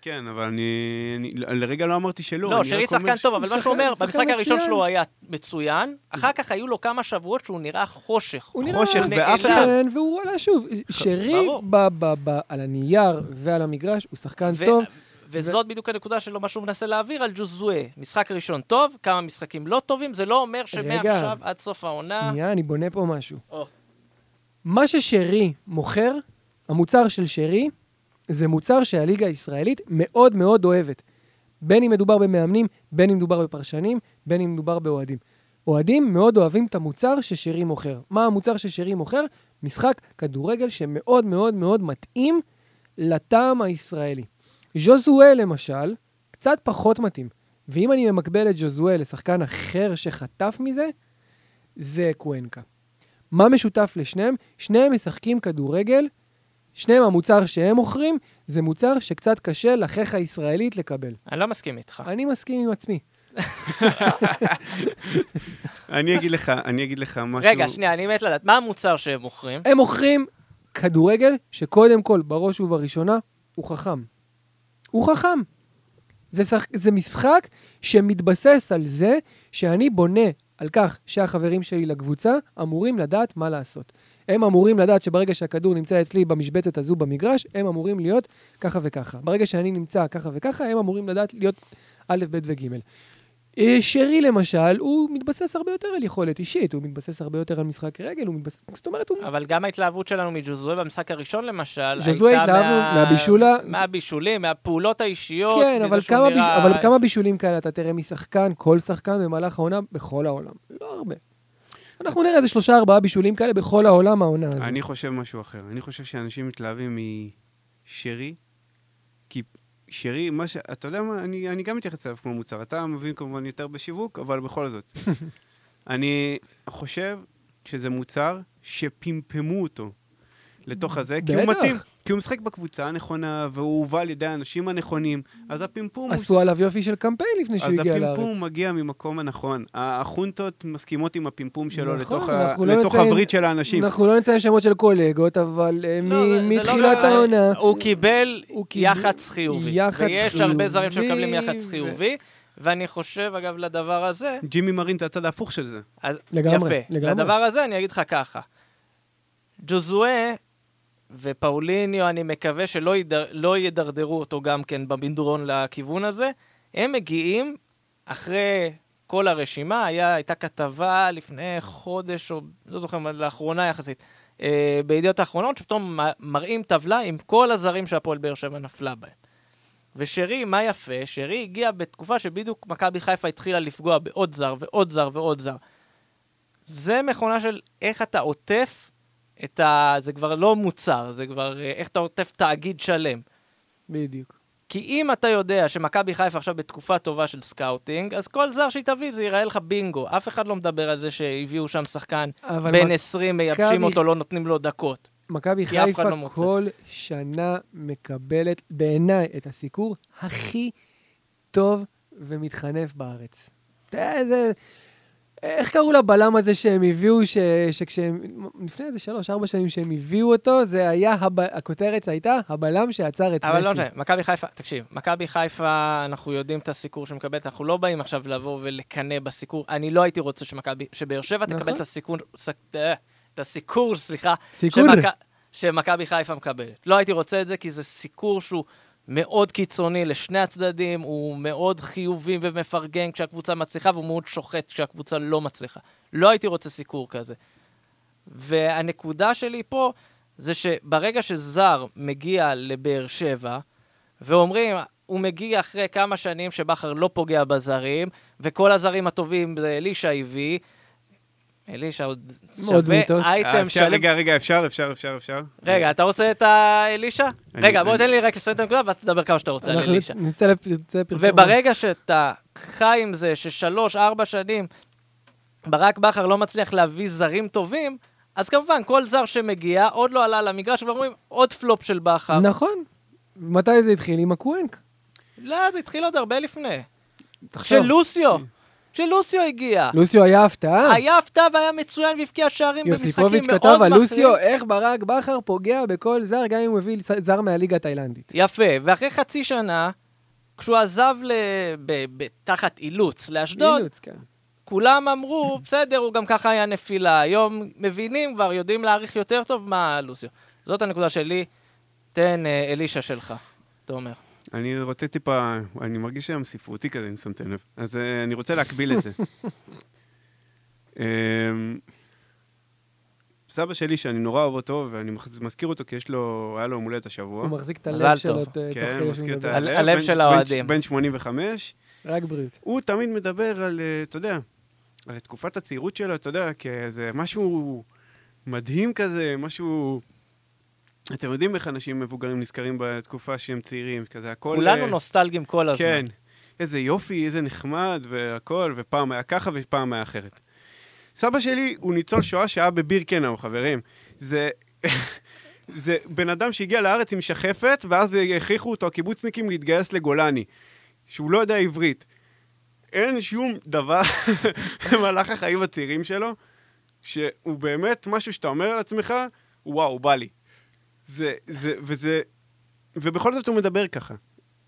S2: כן, אבל אני, אני לרגע לא אמרתי שלא.
S1: לא, שרי שחקן טוב, אבל מה שהוא אומר, במשחק הראשון שלו היה מצוין, אחר כך היו לו כמה שבועות שהוא נראה חושך.
S3: הוא נראה חושך באף אחד. כן, והוא עלה שוב. שרי, על הנייר ועל המגרש, הוא שחקן טוב.
S1: וזאת בדיוק הנקודה שלו, מה שהוא מנסה להעביר על ג'וזואה. משחק ראשון טוב, כמה משחקים לא טובים, זה לא אומר שמעכשיו עד סוף העונה...
S3: שנייה, אני בונה פה משהו. מה ששרי מוכר, המוצר של שרי, זה מוצר שהליגה הישראלית מאוד מאוד אוהבת. בין אם מדובר במאמנים, בין אם מדובר בפרשנים, בין אם מדובר באוהדים. אוהדים מאוד אוהבים את המוצר ששרי מוכר. מה המוצר ששרי מוכר? משחק כדורגל שמאוד מאוד מאוד מתאים לטעם הישראלי. ז'וזואל, למשל, קצת פחות מתאים. ואם אני ממקבל את ז'וזואל לשחקן אחר שחטף מזה, זה קוונקה. מה משותף לשניהם? שניהם משחקים כדורגל, שניהם המוצר שהם מוכרים, זה מוצר שקצת קשה לחך הישראלית לקבל.
S1: אני לא מסכים איתך.
S3: אני מסכים עם עצמי.
S2: אני אגיד לך, אני אגיד לך משהו...
S1: רגע, שנייה, אני מת לדעת, מה המוצר שהם מוכרים?
S3: הם מוכרים כדורגל שקודם כל, בראש ובראשונה, הוא חכם. הוא חכם. זה, שח... זה משחק שמתבסס על זה שאני בונה על כך שהחברים שלי לקבוצה אמורים לדעת מה לעשות. הם אמורים לדעת שברגע שהכדור נמצא אצלי במשבצת הזו במגרש, הם אמורים להיות ככה וככה. ברגע שאני נמצא ככה וככה, הם אמורים לדעת להיות א', ב' וג'. אה, שרי למשל, הוא מתבסס הרבה יותר על יכולת אישית, הוא מתבסס הרבה יותר על משחק רגל, הוא מתבסס... זאת אומרת, הוא...
S1: אבל גם ההתלהבות שלנו מג'וזואה במשחק הראשון למשל,
S3: ג'וזואה התלהבנו מה... מהבישולה...
S1: מהבישולים, מהפעולות האישיות,
S3: כן, אבל כמה, נראה... ביש... אבל כמה בישולים כאלה אתה תראה משחקן, כל שחקן במהלך העונה, בכל העולם. לא הרבה. אנחנו נראה איזה שלושה, ארבעה בישולים כאלה בכל העולם העונה הזאת.
S2: אני חושב משהו אחר. אני חושב שאנשים מתלהבים משרי, כי שרי, מה ש... אתה יודע מה, אני, אני גם מתייחס אליו כמו מוצר. אתה מבין כמובן יותר בשיווק, אבל בכל זאת. אני חושב שזה מוצר שפמפמו אותו לתוך הזה, כי הוא מתאים. כי הוא משחק בקבוצה הנכונה, והוא הובא על ידי האנשים הנכונים, אז הפמפום...
S3: עשו הוא... עליו יופי של קמפיין לפני שהוא הגיע לארץ.
S2: אז הפמפום מגיע ממקום הנכון. החונטות מסכימות עם הפמפום שלו נכון, לתוך, ה... לא לתוך נציין, הברית של האנשים.
S3: אנחנו לא נציין שמות של קולגות, אבל אה, לא, לא מתחילת לא העונה...
S1: הוא קיבל הוא יח"צ חיובי. יח"צ ויש חיובי. הרבה זרים שמקבלים יח"צ חיובי. ואני חושב, אגב, לדבר הזה...
S2: ג'ימי מרין זה הצד ההפוך של זה.
S1: אז לגמרי, יפה. לגמרי. לדבר הזה אני אגיד לך ככה. ג'וזואה ופאוליניו, אני מקווה שלא ידר, לא ידרדרו אותו גם כן במדרון לכיוון הזה. הם מגיעים אחרי כל הרשימה, היה, הייתה כתבה לפני חודש, או לא זוכר, לאחרונה יחסית, אה, בידיעות האחרונות, שפתאום מראים טבלה עם כל הזרים שהפועל באר שבע נפלה בהם. ושרי, מה יפה? שרי הגיע בתקופה שבדיוק מכבי חיפה התחילה לפגוע בעוד זר ועוד זר ועוד זר. זה מכונה של איך אתה עוטף את ה... זה כבר לא מוצר, זה כבר אה, איך אתה עוטף תאגיד שלם.
S3: בדיוק.
S1: כי אם אתה יודע שמכבי חיפה עכשיו בתקופה טובה של scouting, אז כל זר שהיא תביא זה ייראה לך בינגו. אף אחד לא מדבר על זה שהביאו שם שחקן בן
S3: מק-
S1: 20, מייבשים
S3: מכבי-
S1: אותו, לא נותנים לו דקות.
S3: מכבי חיפה
S1: לא מוצא.
S3: כל שנה מקבלת, בעיניי, את הסיקור הכי טוב ומתחנף בארץ. איזה... איך קראו לבלם הזה שהם הביאו, ש... שכשהם... לפני איזה שלוש, ארבע שנים שהם הביאו אותו, זה היה, הב... הכותרת הייתה, הבלם שעצר את
S1: אבל
S3: מסי.
S1: לא משנה, מכבי חיפה, תקשיב, מכבי חיפה, אנחנו יודעים את הסיקור שמקבלת, אנחנו לא באים עכשיו לבוא ולקנא בסיקור. אני לא הייתי רוצה שמכבי, שבאר שבע תקבל
S3: נכון.
S1: את הסיקור, ס- אה, את הסיקור, סליחה,
S3: סיקור.
S1: שמכ- שמכבי חיפה מקבלת. לא הייתי רוצה את זה, כי זה סיקור שהוא מאוד קיצוני לשני הצדדים, הוא מאוד חיובי ומפרגן כשהקבוצה מצליחה, והוא מאוד שוחט כשהקבוצה לא מצליחה. לא הייתי רוצה סיקור כזה. והנקודה שלי פה, זה שברגע שזר מגיע לבאר שבע, ואומרים, הוא מגיע אחרי כמה שנים שבכר לא פוגע בזרים, וכל הזרים הטובים זה אלישע הביא, אלישע עוד שווה
S3: מיתוס.
S2: אה,
S1: אייטם
S2: אפשר,
S1: שלם.
S2: רגע, רגע, אפשר, אפשר, אפשר, אפשר.
S1: רגע, אתה רוצה את האלישע?
S2: אני-
S1: רגע, בוא
S2: אני-
S1: תן לי רק לסיים את הנקודה, ואז תדבר כמה שאתה רוצה על אלישע.
S3: נצא לפרסום.
S1: וברגע שאתה חי עם זה ששלוש, ארבע שנים ברק בכר לא מצליח להביא זרים טובים, אז כמובן, כל זר שמגיע, עוד לא עלה למגרש, ואומרים, עוד פלופ של בכר.
S3: נכון. מתי זה התחיל? עם הקוונק.
S1: לא, זה התחיל עוד הרבה לפני.
S3: תחשוב.
S1: כשלוסיו, כשלוסיו הגיע.
S3: לוסיו היה הפתעה.
S1: היה הפתעה והיה מצוין והבקיע שערים במשחקים
S3: יוסיפוביץ'
S1: מאוד
S3: כתב על
S1: מכריעים.
S3: לוסיו, איך ברק בכר פוגע בכל זר, גם אם הוא הביא זר מהליגה התאילנדית.
S1: יפה, ואחרי חצי שנה, כשהוא עזב ל... ב... ב... תחת אילוץ לאשדוד,
S3: אילוץ, כן.
S1: כולם אמרו, בסדר, הוא גם ככה היה נפילה. היום מבינים כבר, יודעים להעריך יותר טוב מה לוסיו. זאת הנקודה שלי. תן אה, אלישע שלך, תומר.
S2: אני רוצה טיפה, אני מרגיש היום ספרותי כזה, אם שמתם לב. אז אה, אני רוצה להקביל את זה. אמ, סבא שלי, שאני נורא אוהב אותו, ואני מזכיר אותו כי יש לו, היה לו יום הולדת השבוע.
S3: הוא מחזיק את הלב
S1: טוב.
S3: שלו
S2: כן,
S3: כדי
S2: מזכיר את
S1: הלב.
S3: מדבר.
S1: הלב
S2: בן-
S1: של האוהדים.
S2: בן 85.
S3: רק בריאות.
S2: הוא תמיד מדבר על, אה, אתה יודע, על תקופת הצעירות שלו, אתה יודע, כאיזה משהו מדהים כזה, משהו... אתם יודעים איך אנשים מבוגרים נזכרים בתקופה שהם צעירים, כזה הכל...
S1: כולנו
S2: אה,
S1: נוסטלגים כל הזמן.
S2: כן. איזה יופי, איזה נחמד והכל, ופעם היה ככה ופעם היה אחרת. סבא שלי הוא ניצול שואה שהיה בבירקנאו, חברים. זה... זה בן אדם שהגיע לארץ עם שחפת, ואז הכריחו אותו הקיבוצניקים להתגייס לגולני, שהוא לא יודע עברית. אין שום דבר במהלך החיים הצעירים שלו, שהוא באמת משהו שאתה אומר לעצמך, וואו, בא לי. זה, זה, וזה, ובכל זאת הוא מדבר ככה.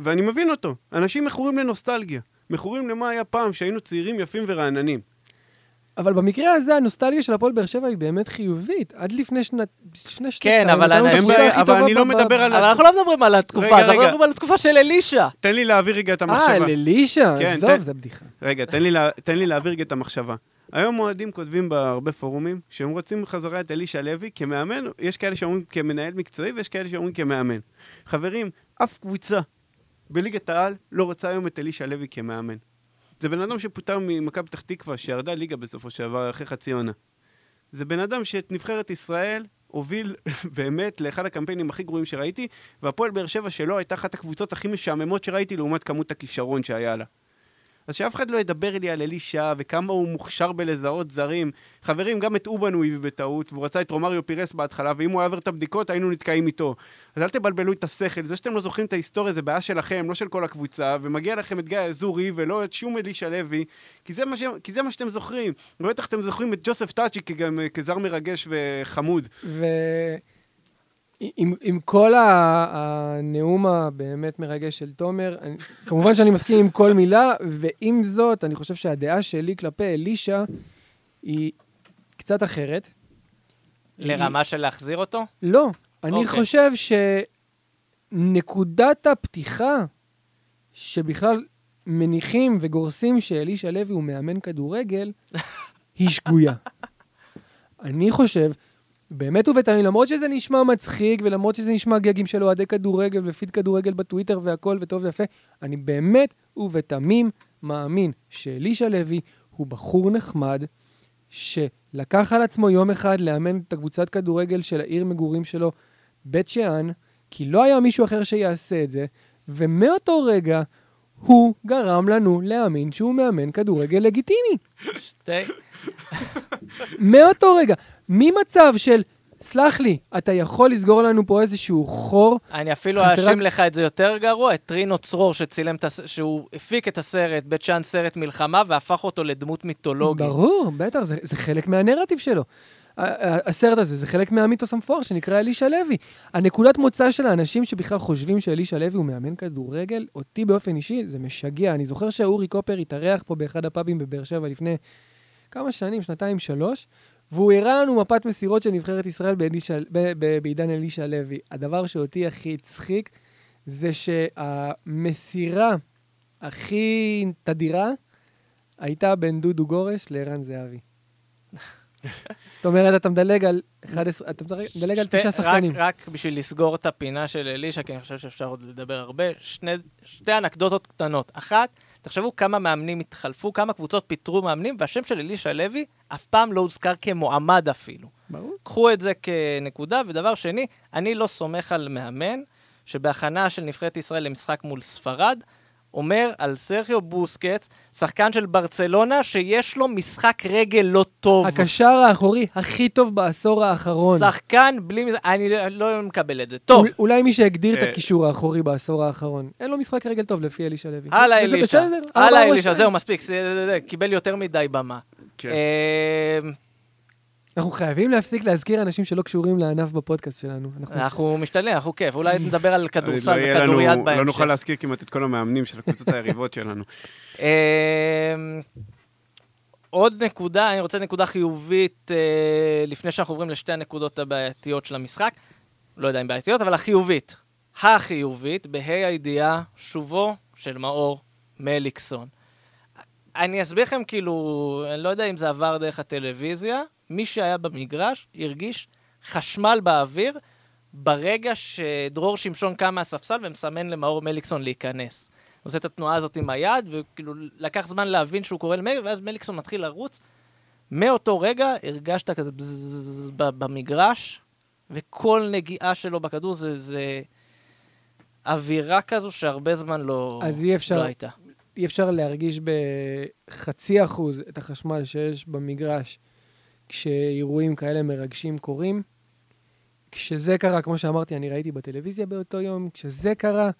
S2: ואני מבין אותו. אנשים מכורים לנוסטלגיה. מכורים למה היה פעם, שהיינו צעירים, יפים ורעננים.
S3: אבל במקרה הזה, הנוסטלגיה של הפועל באר שבע היא באמת חיובית. עד לפני שנת... לפני
S1: כן,
S3: שנתיים,
S1: אבל
S3: הייתה לנו את
S1: אני-
S2: אבל אני לא מדבר על
S1: אבל אנחנו לא מדברים על התקופה,
S2: רגע,
S1: אנחנו
S2: רגע.
S1: מדברים על התקופה של אלישע.
S2: תן לי להעביר רגע את
S3: אה,
S2: המחשבה.
S3: ללישה?
S2: כן,
S3: עזוב, זה בדיחה.
S2: רגע, תן לי להעביר רגע את המחשבה. היום אוהדים כותבים בהרבה פורומים שהם רוצים חזרה את אלישע לוי כמאמן, יש כאלה שאומרים כמנהל מקצועי ויש כאלה שאומרים כמאמן. חברים, אף קבוצה בליגת העל לא רוצה היום את אלישע לוי כמאמן. זה בן אדם שפוטר ממכבי פתח תקווה, שירדה ליגה בסופו של דבר אחרי חצי עונה. זה בן אדם שאת נבחרת ישראל הוביל באמת לאחד הקמפיינים הכי גרועים שראיתי, והפועל באר שבע שלו הייתה אחת הקבוצות הכי משעממות שראיתי לעומת כמות הכישרון שהיה לה. אז שאף אחד לא ידבר לי על אלישע וכמה הוא מוכשר בלזהות זרים. חברים, גם את אובן הוא הביא בטעות, והוא רצה את רומריו פירס בהתחלה, ואם הוא היה עובר את הבדיקות, היינו נתקעים איתו. אז אל תבלבלו את השכל, זה שאתם לא זוכרים את ההיסטוריה זה בעיה שלכם, לא של כל הקבוצה, ומגיע לכם את גיא אזורי ולא את שום אלישע לוי, כי זה מה, ש... כי זה מה שאתם זוכרים. ובטח אתם זוכרים את ג'וסף טאצ'י כזר מרגש וחמוד.
S3: ועם עם כל ה- הנאום הבאמת מרגש של תומר, אני, כמובן שאני מסכים עם כל מילה, ועם זאת, אני חושב שהדעה שלי כלפי אלישע היא קצת אחרת.
S1: לרמה של להחזיר אותו?
S3: לא, אני
S1: אוקיי.
S3: חושב שנקודת הפתיחה שבכלל מניחים וגורסים שאלישע לוי הוא מאמן כדורגל, היא שגויה. אני חושב, באמת ובתמים, למרות שזה נשמע מצחיק, ולמרות שזה נשמע גגים של אוהדי כדורגל ופיד כדורגל בטוויטר והכל וטוב ויפה, אני באמת ובתמים מאמין שאלישע לוי הוא בחור נחמד, שלקח על עצמו יום אחד לאמן את הקבוצת כדורגל של העיר מגורים שלו, בית שאן, כי לא היה מישהו אחר שיעשה את זה, ומאותו רגע הוא גרם לנו להאמין שהוא מאמן כדורגל לגיטימי.
S1: שתי...
S3: מאותו רגע. ממצב של, סלח לי, אתה יכול לסגור לנו פה איזשהו חור,
S1: אני אפילו אאשים לך את זה יותר גרוע, את רינו צרור שצילם את הס... שהוא הפיק את הסרט בית שאן סרט מלחמה והפך אותו לדמות מיתולוגית.
S3: ברור, בטח, זה, זה חלק מהנרטיב שלו. הסרט הזה זה חלק מהמיתוס המפואר שנקרא אלישע לוי. הנקודת מוצא של האנשים שבכלל חושבים שאלישע לוי הוא מאמן כדורגל, אותי באופן אישי זה משגע. אני זוכר שאורי קופר התארח פה באחד הפאבים בבאר שבע לפני כמה שנים, שנתיים, שלוש, והוא הראה לנו מפת מסירות של נבחרת ישראל באלישע, ב, ב, בעידן אלישע לוי. הדבר שאותי הכי הצחיק זה שהמסירה הכי תדירה הייתה בין דודו גורש לערן זהבי. זאת אומרת, אתה מדלג על 11, אתה מדלג על תשעה שחקנים.
S1: רק בשביל לסגור את הפינה של אלישע, כי אני חושב שאפשר עוד לדבר הרבה, שתי אנקדוטות קטנות. אחת, תחשבו כמה מאמנים התחלפו, כמה קבוצות פיטרו מאמנים, והשם של אלישע לוי אף פעם לא הוזכר כמועמד אפילו.
S3: ברור.
S1: קחו את זה כנקודה. ודבר שני, אני לא סומך על מאמן שבהכנה של נבחרת ישראל למשחק מול ספרד, אומר על סרחיו בוסקץ, שחקן של ברצלונה, שיש לו משחק רגל לא טוב.
S3: הקשר האחורי הכי טוב בעשור האחרון.
S1: שחקן בלי... אני לא- לא מקבל את זה. טוב,
S3: אול- אולי מי שהגדיר את
S2: אה.
S3: הקישור האחורי בעשור האחרון. אין לו משחק רגל טוב לפי אלישע לוי.
S1: הלאה אלישע. הלאה אלישע. זהו, מספיק. קיבל יותר מדי במה.
S2: כן.
S3: אנחנו חייבים להפסיק להזכיר אנשים שלא קשורים לענף בפודקאסט שלנו. אנחנו-
S1: אנחנו משתדלים, אנחנו כיף. אולי נדבר על כדורסל
S2: לא לנו-
S1: וכדוריד
S2: לא
S1: בהמשך.
S2: נוכל להזכיר כמעט את כל המאמנים של הקבוצות היריבות שלנו.
S1: אמ, עוד נקודה, אני רוצה נקודה חיובית אה, לפני שאנחנו עוברים לשתי הנקודות הבעייתיות של המשחק. לא יודע אם בעייתיות, אבל החיובית. החיובית, בה"א הידיעה, שובו של מאור מליקסון. אני אסביר לכם, כאילו, אני לא יודע אם זה עבר דרך הטלוויזיה, מי שהיה במגרש הרגיש חשמל באוויר ברגע שדרור שמשון קם מהספסל ומסמן למאור מליקסון להיכנס. הוא עושה את התנועה הזאת עם היד, וכאילו לקח זמן להבין שהוא קורא למליקסון, ואז מליקסון מתחיל לרוץ. מאותו רגע הרגשת כזה בזזז במגרש, וכל נגיעה שלו בכדור זה, זה אווירה כזו שהרבה זמן לא,
S3: אז אי אפשר-
S1: לא הייתה.
S3: אי אפשר להרגיש בחצי אחוז את החשמל שיש במגרש כשאירועים כאלה מרגשים קורים. כשזה קרה, כמו שאמרתי, אני ראיתי בטלוויזיה באותו יום, כשזה קרה,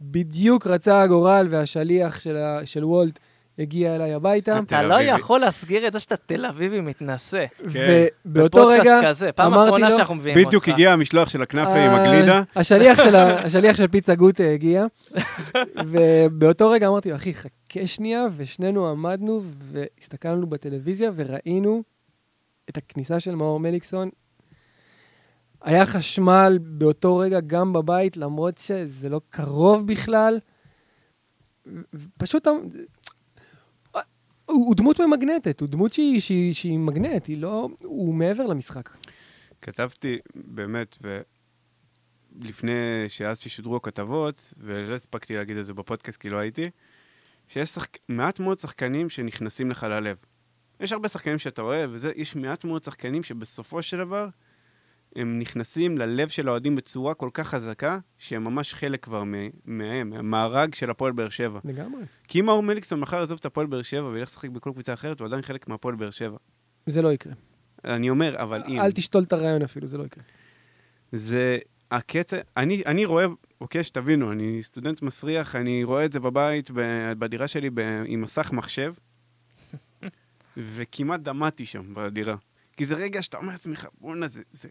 S3: בדיוק רצה הגורל והשליח של, ה, של וולט הגיע אליי הביתה.
S1: אתה לא. יכול להסגיר את זה שאתה תל אביבי מתנשא.
S2: כן.
S3: ובאותו רגע
S1: כזה, פעם
S3: אמרתי
S1: אחרונה
S3: לו,
S1: שאנחנו מביאים אותך.
S2: בדיוק הגיע המשלוח של הכנאפה עם
S3: אה,
S2: הגלידה.
S3: השליח של, ה- השליח של פיצה גוטה הגיע, ובאותו רגע אמרתי לו, אחי, חכה שנייה, ושנינו עמדנו והסתכלנו בטלוויזיה וראינו את הכניסה של מאור מליקסון. היה חשמל באותו רגע גם בבית, למרות שזה לא קרוב בכלל. פשוט... הוא דמות ממגנטת, הוא דמות שהיא, שהיא, שהיא מגנט, היא לא... הוא מעבר למשחק.
S2: כתבתי, באמת, ולפני שאז ששודרו הכתבות, ולא הספקתי להגיד את זה בפודקאסט כי לא הייתי, שיש שחק... מעט מאוד שחקנים שנכנסים לך ללב. יש הרבה שחקנים שאתה אוהב, וזה, יש מעט מאוד שחקנים שבסופו של דבר הם נכנסים ללב של האוהדים בצורה כל כך חזקה, שהם ממש חלק כבר מהם, מהמארג של הפועל באר שבע.
S3: לגמרי.
S2: כי אם מאור מליקסון מחר יעזוב את הפועל באר שבע וילך לשחק בכל קבוצה אחרת, הוא עדיין חלק מהפועל באר שבע.
S3: זה לא יקרה.
S2: אני אומר, אבל אם...
S3: אל תשתול את הרעיון אפילו, זה לא יקרה.
S2: זה הקצב, אני, אני רואה, אוקיי, שתבינו, אני סטודנט מסריח, אני רואה את זה בבית, בדירה שלי, עם מסך מחשב, וכמעט דמעתי שם בדירה. כי זה רגע שאתה אומר לעצמך, בואנה, זה, זה,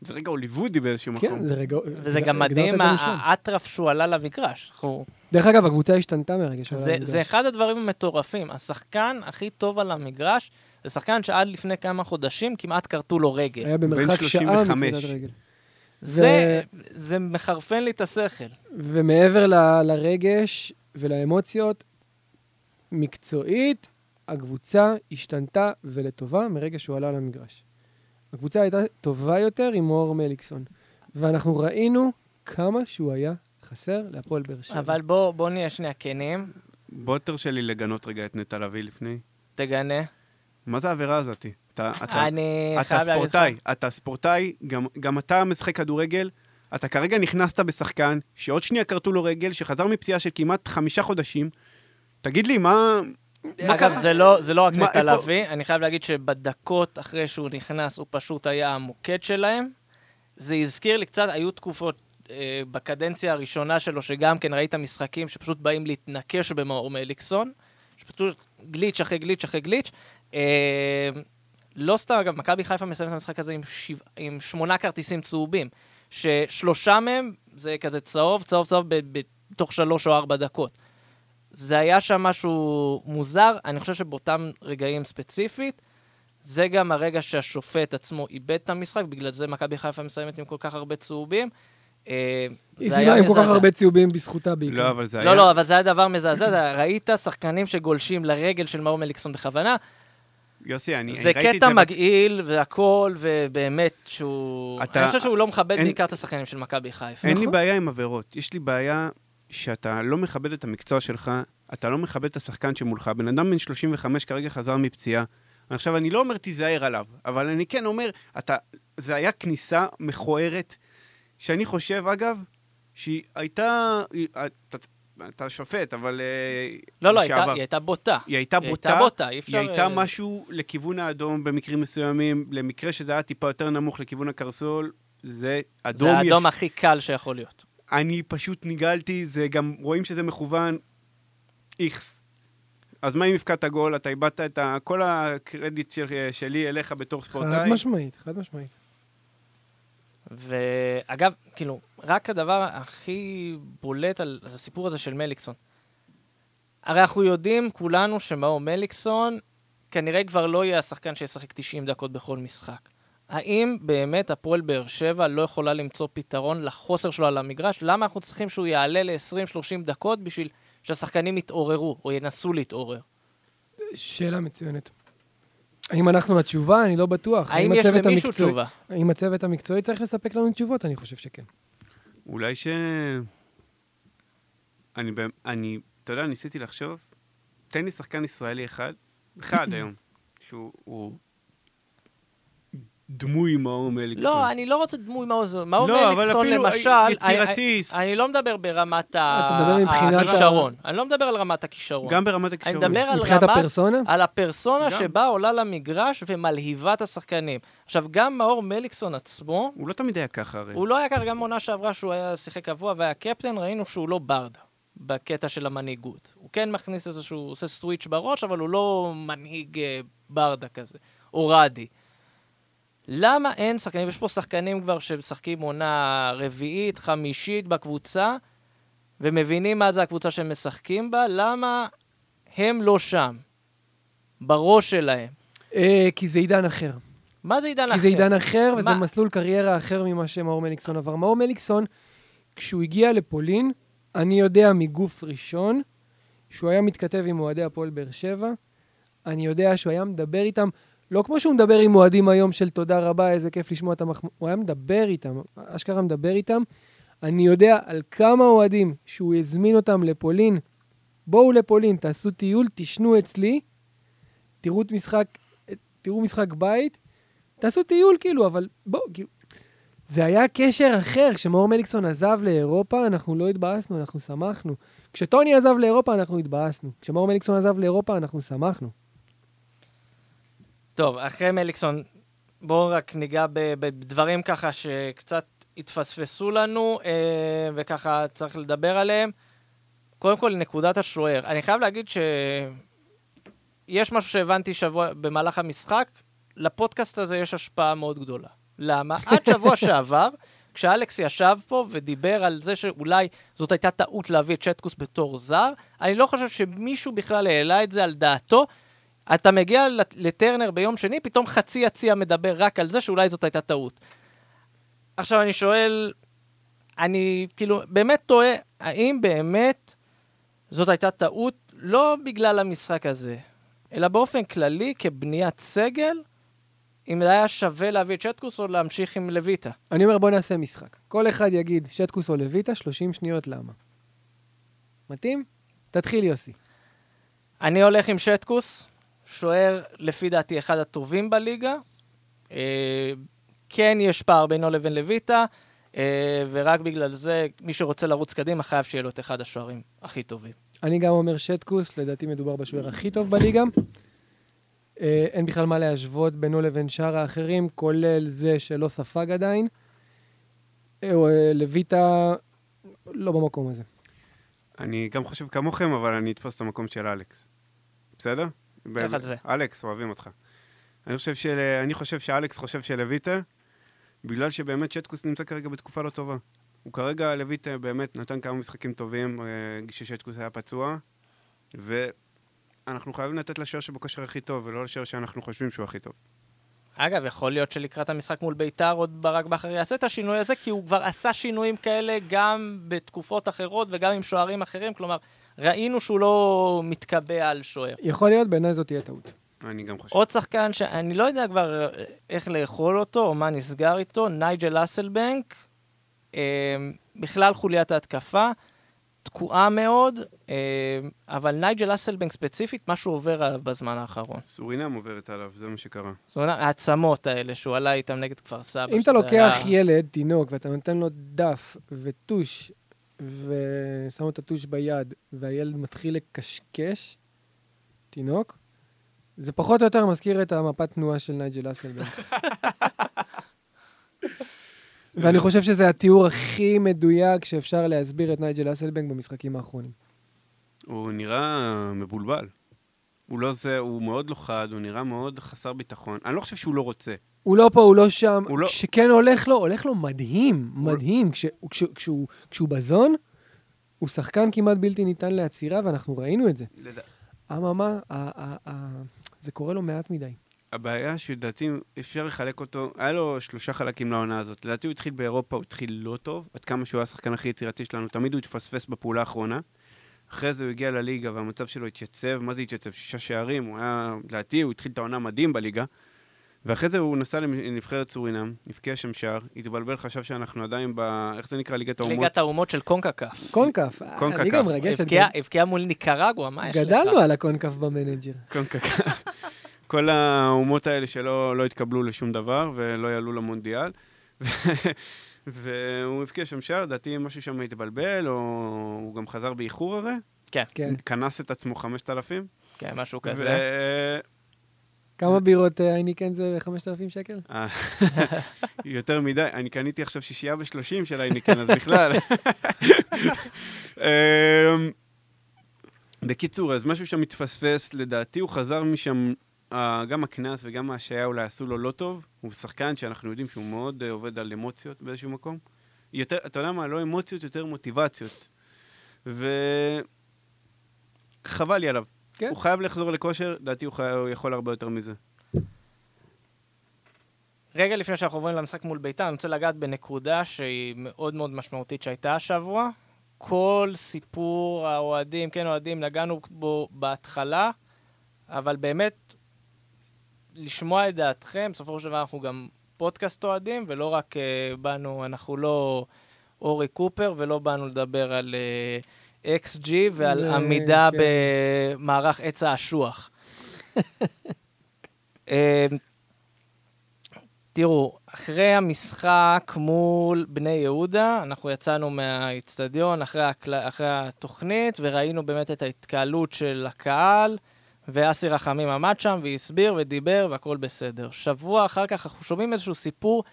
S2: זה רגע הוליוודי באיזשהו מקום.
S3: כן, זה רגע...
S1: וזה
S3: זה-
S1: גם מדהים,
S3: זה.
S1: האטרף שהוא עלה למגרש.
S3: דרך אגב, הקבוצה השתנתה מהרגע שהוא
S1: זה,
S3: עלה
S1: זה
S3: למגרש.
S1: אחד הדברים המטורפים. השחקן הכי טוב על המגרש, זה שחקן שעד לפני כמה חודשים כמעט כרתו לו רגל.
S3: היה במרחק שעה
S2: 35.
S3: מקריאת רגל.
S1: זה, זה מחרפן לי את השכל.
S3: ומעבר ל- לרגש ולאמוציות, מקצועית, הקבוצה השתנתה ולטובה מרגע שהוא עלה למגרש. הקבוצה הייתה טובה יותר עם מור מליקסון, ואנחנו ראינו כמה שהוא היה חסר להפועל באר שבע.
S1: אבל בוא, בוא נהיה שנייה כנים,
S2: בוא תרשה לי לגנות רגע את נטע לביא לפני.
S1: תגנה.
S2: מה זה העבירה הזאתי? אתה, אתה,
S1: אני
S2: אתה
S1: חייב.
S2: ספורטאי, אתה ספורטאי, גם, גם אתה משחק כדורגל, אתה כרגע נכנסת בשחקן שעוד שנייה כרתו לו רגל, שחזר מפציעה של כמעט חמישה חודשים. תגיד לי, מה...
S1: אגב? זה לא, זה לא רק נטע לביא, אני חייב להגיד שבדקות אחרי שהוא נכנס, הוא פשוט היה המוקד שלהם. זה הזכיר לי קצת, היו תקופות אה, בקדנציה הראשונה שלו, שגם כן ראית משחקים שפשוט באים להתנקש במאור מליקסון, שפשוט גליץ' אחרי גליץ' אחרי גליץ'. אה, לא סתם, אגב, מכבי חיפה מסיימת את המשחק הזה עם, שבע, עם שמונה כרטיסים צהובים, ששלושה מהם זה כזה צהוב, צהוב, צהוב בתוך שלוש או ארבע דקות. זה היה שם משהו מוזר, אני חושב שבאותם רגעים ספציפית, זה גם הרגע שהשופט עצמו איבד את המשחק, בגלל זה מכבי חיפה מסיימת עם כל כך הרבה צהובים. אה,
S3: היא
S1: זה
S3: סיימה עם כל כך. הרבה צהובים בזכותה בעיקר.
S2: לא, אבל זה היה...
S1: לא, לא, אבל זה היה דבר מזעזע, זה- ראית שחקנים שגולשים לרגל של מאור מליקסון בכוונה,
S2: יוסי, אני,
S1: זה
S2: אני ראיתי את
S1: קטע
S2: זה...
S1: מגעיל והכל, ובאמת שהוא...
S2: אתה-
S1: אני חושב שהוא לא מכבד
S2: אין-
S1: בעיקר את השחקנים של מכבי חיפה.
S2: אין לי
S3: נכון.
S2: בעיה עם עבירות, יש לי בעיה שאתה לא מכבד את המקצוע שלך, אתה לא מכבד את השחקן שמולך. בן אדם בן 35 כרגע חזר מפציעה. עכשיו, אני לא אומר תיזהר עליו, אבל אני כן אומר, אתה, זה היה כניסה מכוערת, שאני חושב, אגב, שהיא הייתה... היא- אתה, אתה שופט, אבל... אה,
S1: לא, לא, הייתה-
S2: לשעבר.
S1: היא הייתה בוטה.
S2: היא הייתה
S1: היא
S2: בוטה,
S1: הייתה בוטה, אי
S2: היא. הייתה
S1: אה,
S2: משהו לכיוון האדום במקרים מסוימים, למקרה שזה היה טיפה יותר נמוך לכיוון הקרסול, זה אדום.
S1: זה האדום
S2: יש-
S1: הכי קל שיכול להיות.
S2: אני פשוט נגעלתי, זה גם, רואים שזה מכוון, איכס. אז מה אם הפקעת גול? אתה איבדת את ה... כל הקרדיט של, שלי אליך בתור
S3: חד
S2: ספורטאי.
S3: משמעית, חד משמעית.
S1: ואגב, כאילו, רק הדבר הכי בולט על על הסיפור הזה של מליקסון. הרי אנחנו יודעים כולנו שמאור מליקסון כנראה כבר לא יהיה השחקן שישחק 90 דקות בכל משחק. האם באמת הפועל באר שבע לא יכולה למצוא פתרון לחוסר שלו על המגרש? למה אנחנו צריכים שהוא יעלה ל-20-30 דקות בשביל שהשחקנים יתעוררו, או ינסו להתעורר?
S3: שאלה מצוינת. האם אנחנו התשובה? אני לא בטוח.
S1: האם יש
S3: הצוות
S1: למישהו
S3: המקצועי-
S1: תשובה?
S3: האם הצוות המקצועי צריך לספק לנו תשובות? אני חושב שכן.
S2: אולי ש... אני, אני, אתה יודע, ניסיתי לחשוב, תן לי שחקן ישראלי אחד, אחד היום, שהוא הוא דמוי מאור מליקסון.
S1: לא, אני לא רוצה דמוי מאור מאור
S2: לא, אבל
S1: מליקסון,
S2: אפילו
S1: למשל...
S2: יצירתי.
S1: אני, אני לא מדבר ברמת ה-
S3: אתה מדבר מבחינת ה-
S1: הכישרון. אני לא מדבר על רמת הכישרון.
S2: גם ברמת
S1: אני
S2: הכישרון.
S1: מדבר על
S3: מבחינת
S1: רמת...
S3: הפרסונה?
S1: על הפרסונה
S2: גם.
S1: שבה עולה למגרש ומלהיבה את השחקנים. עכשיו, גם מאור מליקסון עצמו,
S2: הוא לא תמיד היה ככה, הרי.
S1: הוא לא היה ככה גם עונה שעברה שהוא היה שיחק קבוע והיה קפטן, ראינו שהוא לא ברדה בקטע של המנהיגות. הוא כן מכניס איזשהו, הוא עושה סוויץ' בראש, אבל הוא לא מנהיג אה, ברדה כזה, או רדי. למה אין שחקנים, יש פה שחקנים כבר שמשחקים עונה רביעית, חמישית בקבוצה, ומבינים מה זה הקבוצה שהם משחקים בה, למה הם לא שם, בראש שלהם?
S3: אה, כי זה עידן אחר.
S1: מה זה עידן אחר?
S3: כי זה עידן אחר, וזה? מסלול קריירה אחר ממה שמאור מליקסון עבר. מאור מליקסון, כשהוא הגיע לפולין, אני יודע מגוף ראשון, שהוא היה מתכתב עם אוהדי הפועל באר שבע. אני יודע שהוא היה מדבר איתם, לא כמו שהוא מדבר עם אוהדים היום של תודה רבה, איזה כיף לשמוע את המחמאות, הוא היה מדבר איתם, אשכרה מדבר איתם. אני יודע על כמה אוהדים שהוא הזמין אותם לפולין, בואו לפולין, תעשו טיול, תשנו אצלי, תראו את משחק, תראו משחק בית, תעשו טיול כאילו, אבל בואו, כאילו... זה היה קשר אחר. כשמאור מליקסון עזב לאירופה, אנחנו לא התבאסנו, אנחנו שמחנו. כשטוני עזב לאירופה, אנחנו התבאסנו. כשמאור מליקסון עזב לאירופה, אנחנו שמחנו.
S1: טוב, אחרי מליקסון, בואו רק ניגע בדברים ככה שקצת התפספסו לנו, אה, וככה צריך לדבר עליהם. קודם כל, נקודת השוער. אני חייב להגיד שיש משהו שהבנתי שבוע, במהלך המשחק, לפודקאסט הזה יש השפעה מאוד גדולה. למה? עד שבוע שעבר, כשאלכס ישב פה ודיבר על זה שאולי זאת הייתה טעות להביא את שטקוס בתור זר, אני לא חושב שמישהו בכלל העלה את זה על דעתו. אתה מגיע לט- לטרנר ביום שני, פתאום חצי יציע מדבר רק על זה שאולי זאת הייתה טעות. עכשיו אני שואל, אני כאילו באמת תוהה, האם באמת זאת הייתה טעות לא בגלל המשחק הזה, אלא באופן כללי כבניית סגל, אם זה היה שווה להביא את שטקוס או להמשיך עם לויטה.
S3: אני אומר, בוא נעשה משחק. כל אחד יגיד שטקוס או לויטה, 30 שניות למה. מתאים? תתחיל, יוסי.
S1: אני הולך עם שטקוס, שוער לפי דעתי אחד הטובים בליגה. אה, כן יש פער בינו לבין לויטה. אה, ורק בגלל זה, מי שרוצה לרוץ קדימה חייב שיהיה לו את אחד השוערים הכי טובים.
S3: אני גם אומר שטקוס, לדעתי מדובר בשוער הכי טוב בליגה. אה, אין בכלל מה להשוות בינו לבין שאר האחרים, כולל זה שלא ספג עדיין. לויטה לא במקום הזה.
S2: אני גם חושב כמוכם, אבל אני אתפוס את המקום של אלכס. בסדר?
S1: איך על זה?
S2: אלכס, אוהבים אותך. אני חושב, של... אני חושב שאלכס חושב שלויטה, בגלל שבאמת שטקוס נמצא כרגע בתקופה לא טובה. הוא כרגע, לויטה באמת נתן כמה משחקים טובים אה, כששטקוס היה פצוע, ואנחנו חייבים לתת לשוער שבכושר הכי טוב, ולא לשוער שאנחנו חושבים שהוא הכי טוב.
S1: אגב, יכול להיות שלקראת המשחק מול ביתר עוד ברק בכר יעשה את השינוי הזה, כי הוא כבר עשה שינויים כאלה גם בתקופות אחרות וגם עם שוערים אחרים, כלומר, ראינו שהוא לא מתקבע על שוער.
S3: יכול להיות, בעיניי זאת תהיה טעות.
S2: אני גם חושב.
S1: עוד שחקן שאני לא יודע כבר אה, איך לאכול אותו, או מה נסגר איתו, נייג'ל אסלבנק, אה, בכלל חוליית ההתקפה, תקועה מאוד, אה, אבל נייג'ל אסלבנק ספציפית, משהו עובר עליו בזמן האחרון.
S2: סורינם עוברת עליו, זה מה שקרה.
S1: אומרת, העצמות האלה שהוא עלה איתם נגד כפר סבא.
S3: אם אתה לוקח
S1: היה-
S3: ילד, תינוק, ואתה נותן לו דף וטוש, ושם לו את הטוש ביד, והילד מתחיל לקשקש, תינוק, זה פחות או יותר מזכיר את המפת תנועה של נייג'ל אסלבנק. ואני חושב שזה התיאור הכי מדויק שאפשר להסביר את נייג'ל אסלבנק במשחקים האחרונים.
S2: הוא נראה מבולבל. הוא לא זה, הוא מאוד לא חד, הוא נראה מאוד חסר ביטחון. אני לא חושב שהוא לא רוצה.
S3: הוא לא פה, הוא לא שם.
S2: הוא לא-
S3: כשכן הולך לו, הולך לו מדהים, מדהים. כש, כש, כשהוא, כשהוא בזון, הוא שחקן כמעט בלתי ניתן לעצירה, ואנחנו ראינו את זה. אממה, ה- ה- ה- זה קורה לו מעט מדי.
S2: הבעיה שלדעתי אפשר לחלק אותו, היה לו שלושה חלקים לעונה הזאת. לדעתי הוא התחיל באירופה, הוא התחיל לא טוב, עד כמה שהוא היה השחקן הכי יצירתי שלנו, תמיד הוא התפספס בפעולה האחרונה. אחרי זה הוא הגיע לליגה והמצב שלו התייצב, מה זה התייצב? שישה שערים, הוא היה, לדעתי הוא התחיל את העונה מדהים בליגה. ואחרי זה הוא נסע לנבחרת סורינם, הבקיע שם שער, התבלבל, חשב שאנחנו עדיין ב... איך זה נקרא? ליגת האומות?
S1: ליגת האומות של קונקקף.
S3: קונקף,
S2: קונקקף.
S3: אני גם מרגשת.
S1: הבקיע- מול ניקרגואה, מה יש לך?
S3: גדלנו על הקונקף ב manager.
S2: קונקקף. כל האומות האלה שלא לא התקבלו לשום דבר ולא יעלו למונדיאל. והוא הבקיע שם שער, לדעתי משהו שם התבלבל, או הוא גם חזר באיחור הרי,
S1: כן,
S3: כן.
S2: קנס את עצמו 5,000.
S1: כן, משהו כזה.
S3: כמה בירות אה, היינקן זה 5,000 שקל?
S2: אה, יותר מדי, אני קניתי עכשיו שישייה ב-30 של אייניקן, אז בכלל. אמ, בקיצור, אז משהו שם מתפספס, לדעתי הוא חזר משם, אה, גם הקנס וגם ההשעיה אולי עשו לו לא טוב. הוא שחקן שאנחנו יודעים שהוא מאוד אה, עובד על אמוציות באיזשהו מקום. יותר, אתה יודע מה, לא אמוציות, יותר מוטיבציות. וחבל לי עליו.
S3: כן.
S2: הוא חייב לחזור לכושר, לדעתי הוא. הוא יכול הרבה יותר מזה.
S1: רגע לפני שאנחנו עוברים למשחק מול ביתר, אני רוצה לגעת בנקודה שהיא מאוד מאוד משמעותית שהייתה השבוע. כל סיפור האוהדים, כן אוהדים, נגענו בו בהתחלה, אבל באמת, לשמוע את דעתכם, בסופו של דבר אנחנו גם פודקאסט אוהדים, ולא רק uh, באנו, אנחנו לא אורי קופר, ולא באנו לדבר על uh, XG ועל
S3: זה-
S1: עמידה
S3: כן.
S1: במערך עץ האשוח. אה, תראו, אחרי המשחק מול בני יהודה, אנחנו יצאנו מהאיצטדיון אחרי, הקל... אחרי התוכנית, וראינו באמת את ההתקהלות של הקהל, ואסי רחמים עמד שם והסביר ודיבר והכל בסדר. שבוע אחר כך אנחנו שומעים איזשהו סיפור,